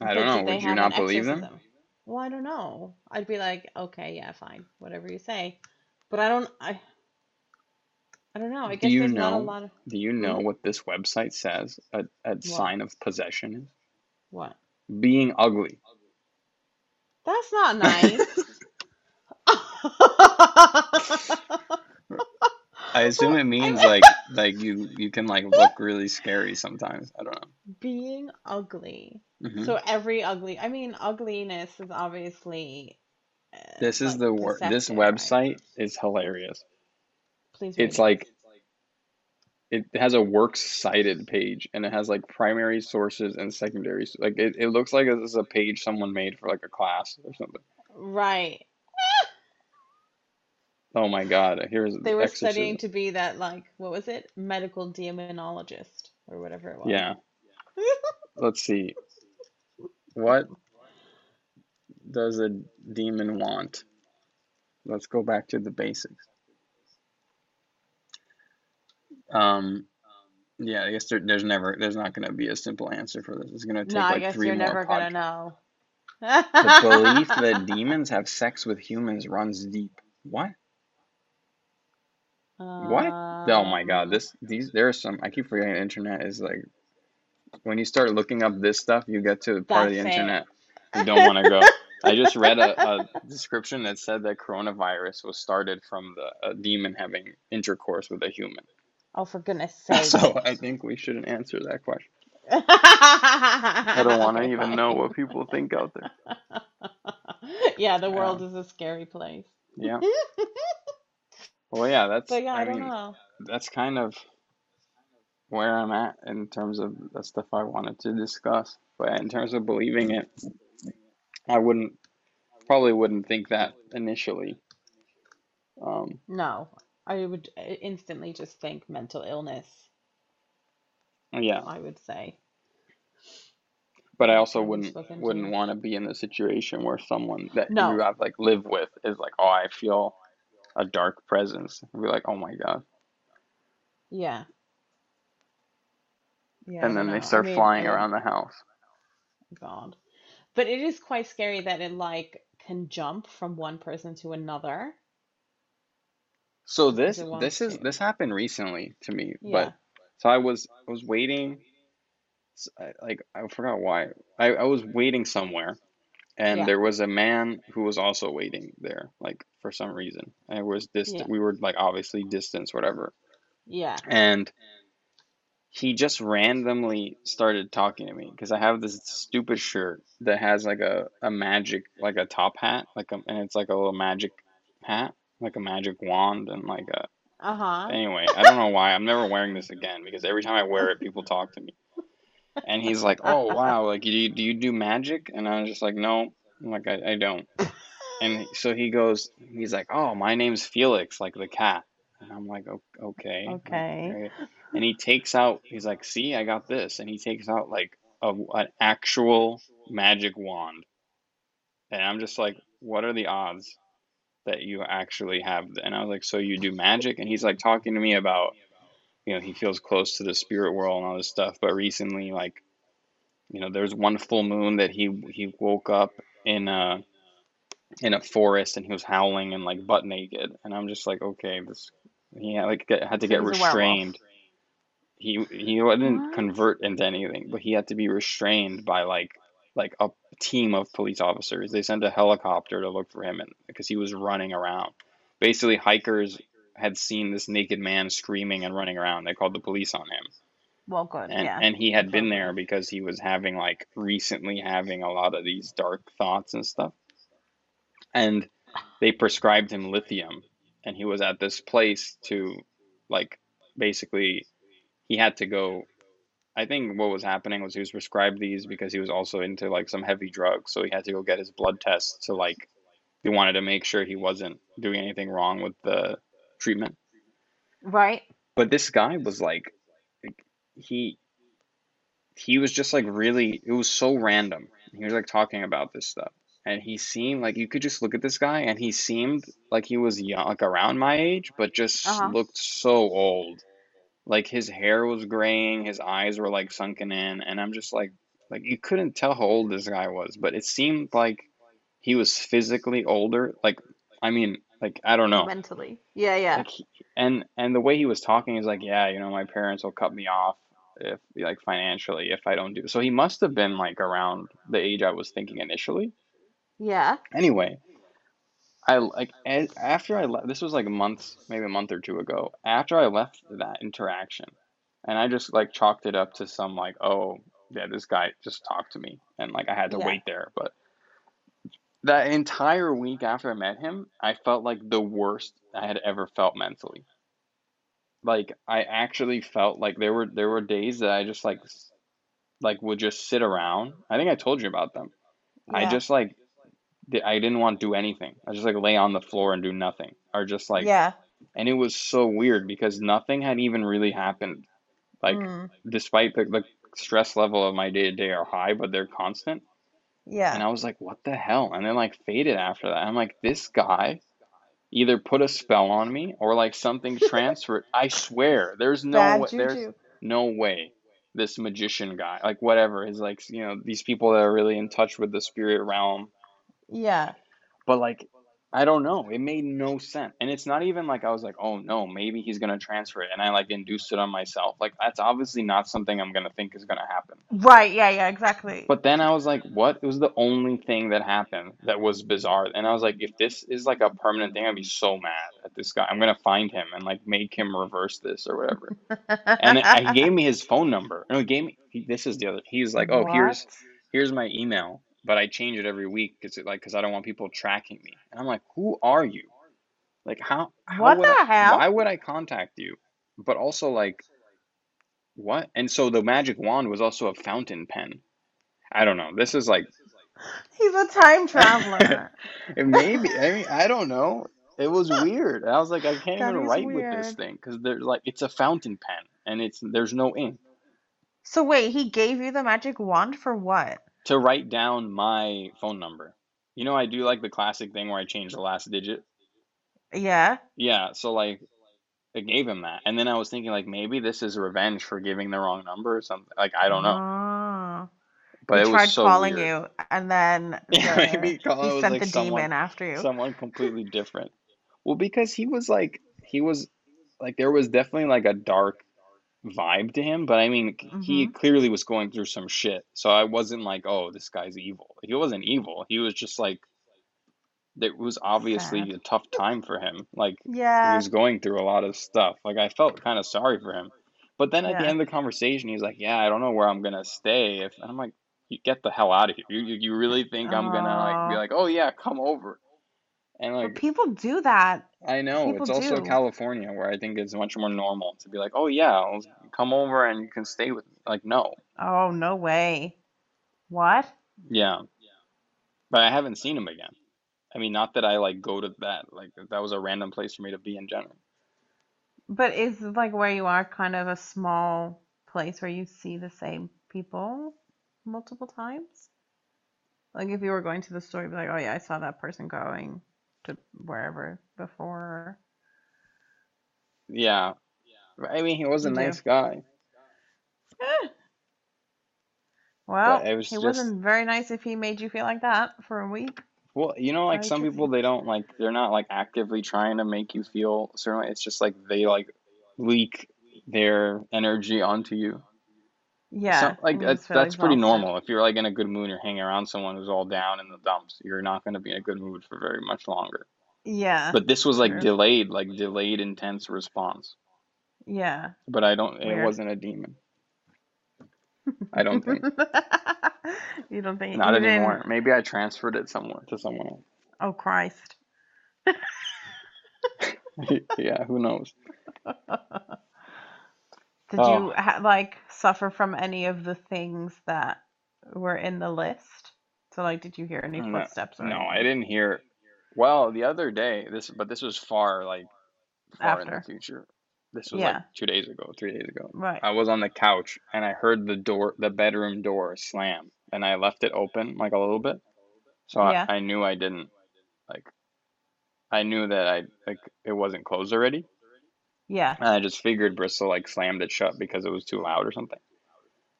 I don't know, would you not believe them? Well, I don't know. I'd be like, okay, yeah, fine, whatever you say. But I don't. I. I don't know. I Do guess you there's not a know lot of. do you know Hmm? what this website says a, a What? sign of possession is? What? Being ugly. That's not nice. I assume it means like like you you can like look really scary sometimes. I don't know. Being ugly. know. hmm So every ugly. I mean, ugliness is obviously uh, This is like the word. This right? website is hilarious. Please It's like it has a works cited page and it has like primary sources and secondary like it, it looks like this is a page someone made for like a class or something. Right. oh my god here's They were studying to be that, like, what was it? Medical demonologist or whatever it was. yeah. Let's see. What does a demon want? Let's go back to the basics um yeah i guess there, there's never there's not going to be a simple answer for this it's going to take No, take I like guess three you're more never gonna know. the belief that demons have sex with humans runs deep what What? Oh my God, Um, this these there are some I keep forgetting the internet is like when you start looking up this stuff, you get to the part of the that's it. internet you don't want to go. I just read a, a description that said that coronavirus was started from the a demon having intercourse with a human. Oh, for goodness sake. So. I think we shouldn't answer that question. I don't want to even know what people think out there. Yeah, the Yeah, world is a scary place. yeah. Well, yeah, that's But yeah, I I don't mean know. that's kind of where I'm at in terms of the stuff I wanted to discuss. But in terms of believing it, I wouldn't probably wouldn't think that initially. Um, No, I would uh, instantly just think mental illness, yeah, I would say. but I also wouldn't wouldn't want to be in the situation where someone that you have like live with is like, oh, I feel a dark presence. I'd be like, oh my God, yeah. Yeah, and then they know. I start mean, flying I, around the house. God. But it is quite scary that it like can jump from one person to another So this this is this happened recently to me, but so I was I was waiting, like I forgot why. I, I was waiting somewhere and Yeah. there was a man who was also waiting there, like for some reason. And it was Yeah. distant. We were like obviously distance, whatever. Yeah. And he just randomly started talking to me because I have this stupid shirt that has like a, a magic like a top hat like a, and it's like a little magic hat like a magic wand and like a Uh-huh. anyway I don't know why. I'm never wearing this again because every time I wear it people talk to me. And he's like oh wow. Like do you, do you do magic? And I was just like no. I'm like I, I don't. And so he goes he's like oh my name's Felix like the cat. And I'm like okay. Okay. okay and he takes out he's like see i got this. And he takes out like a, an actual magic wand. And i'm just like what are the odds that you actually have and i was like so you do magic and he's like talking to me about you know he feels close to the spirit world and all this stuff but recently like you know there's one full moon that he he woke up in a in a forest and he was howling and like butt naked and i'm just like okay this he had like get, had to get he's a werewolf. restrained he he didn't What? convert into anything, but he had to be restrained by like like a team of police officers. They sent a helicopter to look for him and because he was running around. Basically, hikers had seen this naked man screaming and running around. They called the police on him. Well, good. And Yeah. and he had been there because he was having like recently having a lot of these dark thoughts and stuff. And they prescribed him lithium and he was at this place to like basically he had to go I think what was happening was he was prescribed these because he was also into like some heavy drugs, so he had to go get his blood tests to like he wanted to make sure he wasn't doing anything wrong with the treatment. Right? But this guy was like he he was just like really it was so random. He was like talking about this stuff. And he seemed like you could just look at this guy and he seemed like he was young like around my age, but just Uh-huh. looked so old. Like his hair was graying, his eyes were like sunken in, and I'm just like like you couldn't tell how old this guy was, but it seemed like he was physically older. Like I mean, like I don't know. Mentally. Yeah, yeah. Like he, and and the way he was talking is like, yeah, you know, my parents will cut me off if like financially if I don't do. So he must have been like around the age I was thinking initially. Yeah. Anyway, I like a- after I left, this was like months, maybe a month or two ago. After I left that interaction, and I just like chalked it up to some like, oh, yeah, this guy just talked to me, and like I had to Yeah. wait there. But that entire week after I met him, I felt like the worst I had ever felt mentally. Like I actually felt like there were there were days that I just like like would just sit around. I think I told you about them. I just like I didn't want to do anything. I just like lay on the floor and do nothing, or just like, Yeah. and it was so weird because nothing had even really happened. Like, Mm. despite the, the stress level of my day to day are high, but they're constant. Yeah. And I was like, what the hell? And then like faded after that. I'm like, this guy either put a spell on me or like something transferred. I swear, there's no Bad way, there's no way this magician guy, like whatever, is like, you know, these people that are really in touch with the spirit realm Yeah. But like, I don't know. It made no sense. And it's not even like I was like, oh no, maybe he's gonna transfer it, and I like induced it on myself. Like that's obviously not something I'm gonna think is gonna happen. Right. Yeah, yeah, exactly. But then I was like, what? It was the only thing that happened that was bizarre. And I was like, if this is like a permanent thing, I'd be so mad at this guy. I'm gonna find him and like make him reverse this or whatever. And it, he gave me his phone number. No, he gave me. He, this is the other. He's like, oh, here's here's my email, but I change it every week because it like because I don't want people tracking me. And I'm like, who are you? Like how how What would I the hell? why would I contact you? But also like what? And so the magic wand was also a fountain pen. I don't know. This is like He's a time traveler. maybe I mean I don't know. It was weird. I was like I can't That even write with this thing because there's like it's a fountain pen and it's there's no ink So wait, he gave you the magic wand for what? To write down my phone number. You know I do like the classic thing where I change the last digit. Yeah. Yeah, so like I gave him that. And then I was thinking like maybe this is revenge for giving the wrong number or something. Like I don't know. Oh. But He it tried was so calling weird. you, and then Yeah, the maybe Colin he sent like the someone demon after you. someone completely different. Well, because he was like he was like there was definitely like a dark vibe to him, but I mean, he Mm-hmm. clearly was going through some shit. So I wasn't like, oh, this guy's evil. He wasn't evil. He was just like, it was obviously Sad. a tough time for him. Like, yeah. he was going through a lot of stuff. Like, I felt kind of sorry for him. But then at the end of the conversation, he's like, yeah, I don't know where I'm gonna stay. If and I'm like, you get the hell out of here. You, you, you really think I'm gonna like be like, oh yeah, come over? And but people do that. I know People it's also do. California where I think it's much more normal to be like, oh yeah, I'll come over and you can stay with me. Like, no. Oh, no way. What? Yeah. But I haven't seen him again. I mean, not that I like go to that. Like that was a random place for me to be in general. But is like where you are kind of a small place where you see the same people multiple times? Like if you were going to the store, you'd be like, oh yeah, I saw that person going to wherever before. Yeah. I mean, he was a nice guy, Eh, Well, it was he just, wasn't very nice if he made you feel like that for a week. well, you know, like some people, they don't like, they're not like actively trying to make you feel certainly. It's just like they like leak their energy onto you. Yeah, like and that's that's pretty normal. If you're like in a good mood, you're hanging around someone who's all down in the dumps, you're not going to be in a good mood for very much longer. Yeah, But this was like true. delayed, like delayed intense response. Yeah, But I don't, it wasn't a demon. I don't think. You don't think Not didn't? anymore. Maybe I transferred it somewhere to someone else. Oh Christ. Yeah, who knows? Did Oh, you ha like suffer from any of the things that were in the list? So like, did you hear any mm, no, footsteps or no, I didn't hear. Well, the other day, this, but this was far, like far in the future. This was like two days ago, three days ago. right. I was on the couch and I heard the door, the bedroom door slam, and I left it open like a little bit. So I, I knew I didn't like. I knew that I like it wasn't closed already, yeah, and I just figured Bristol like slammed it shut because it was too loud or something.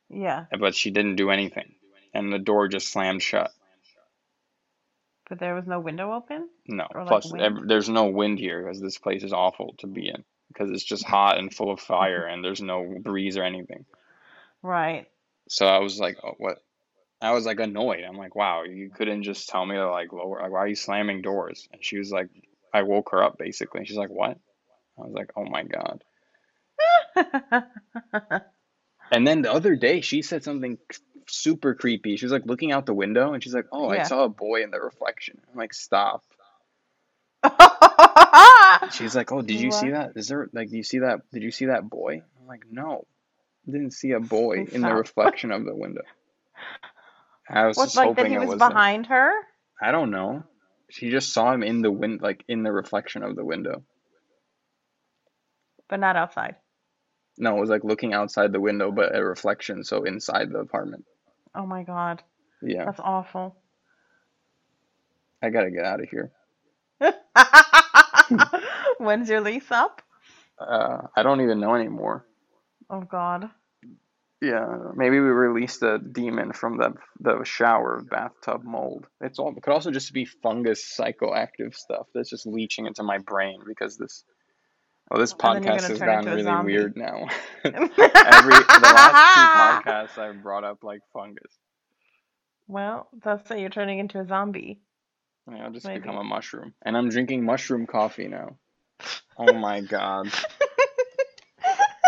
yeah. But she didn't do anything, and the door just slammed shut. But there was no window open No. or Plus, ev there's no wind here because this place is awful to be in because it's just hot and full of fire and there's no breeze or anything. Right. So I was like, oh, what? I was like annoyed. I'm like, wow, you couldn't just tell me to like lower. Like, why are you slamming doors? And she was like, I woke her up basically. She's like, what? I was like, oh my God. And then the other day, she said something super creepy. She was like looking out the window and she's like, oh, I saw a boy in the reflection. I'm like, stop. She's like, "Oh, did you see that? Is there like, do you see that? Did you see that boy?" I'm like, "No, I didn't see a boy in the reflection of the window." I was What, just like that hoping he it was behind her, I don't know. She just saw him in the wind, like in the reflection of the window. But not outside. No, it was like looking outside the window, but a reflection, so inside the apartment. Oh my God. Yeah, That's awful. I gotta get out of here. When's your lease up? Uh, I don't even know anymore. Oh God. Yeah, maybe we released a demon from the the shower bathtub mold. It's all it could also just be fungus psychoactive stuff that's just leaching into my brain because this oh this And then you're podcast has gotten really weird now. Every the last two podcasts I've brought up like fungus. Well, that's it. You're turning into a zombie, mean, I'll just become a mushroom. And I'm drinking mushroom coffee now. Oh my God.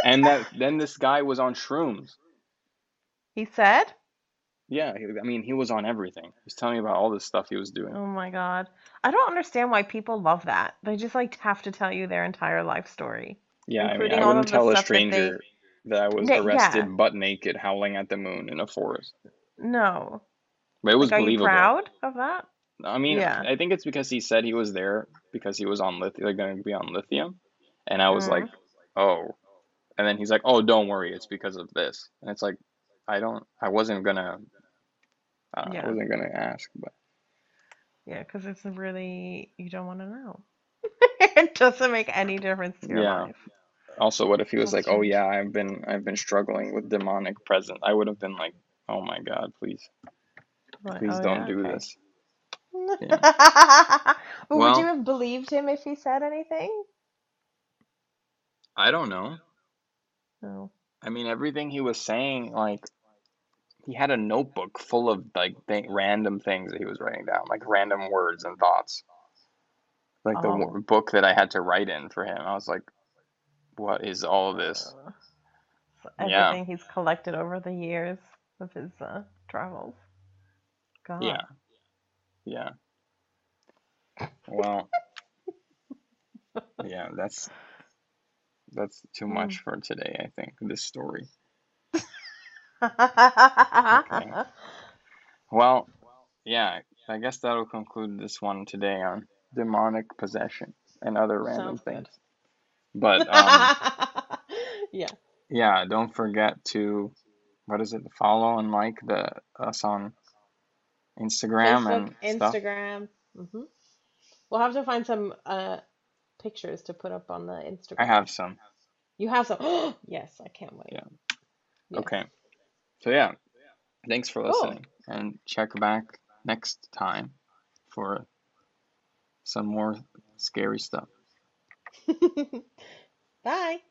And that then this guy was on shrooms. He said? Yeah, he, I mean he was on everything. He was telling me about all this stuff he was doing. Oh my God. I don't understand why people love that. They just like have to tell you their entire life story, Yeah, I mean, including I all wouldn't of the tell a stuff that they. stranger that I was Yeah, yeah. arrested butt naked howling at the moon in a forest. No. But it was Like, are you believable. proud of that? I mean, Yeah. I think it's because he said he was there because he was on lithium, like going to be on lithium, and I was like, Mm. oh, and then he's like, oh, don't worry, it's because of this, and it's like, I don't, I wasn't gonna, uh, I wasn't gonna ask, but Yeah, because it's really, you don't want to know. It doesn't make any difference to your yeah. life. Also, what if he was That's like, oh yeah, I've been, I've been struggling with demonic presence. I would have been like, oh my God, please, Like, please oh don't yeah, do okay. this. Yeah. But would you have believed him if he said anything? I don't know. No. I mean, everything he was saying, like, he had a notebook full of like th- random things that he was writing down, like random words and thoughts. Like the Oh. book that I had to write in for him. I was like, what is all of this? So Yeah. everything he's collected over the years of his uh, travels. God. Yeah. Yeah. Well, yeah, that's that's too much for today, I think, this story. Well, yeah, I guess that'll conclude this one today on demonic possession and other random Sounds good. things. But um yeah. yeah, don't forget to what is it, follow and like the us on Instagram Facebook, and stuff. Instagram. hmm We'll have to find some uh pictures to put up on the Instagram. I have some. You have some. yes, I can't wait. Yeah. Yes. Okay. So yeah, thanks for Cool. listening and check back next time for some more scary stuff. Bye.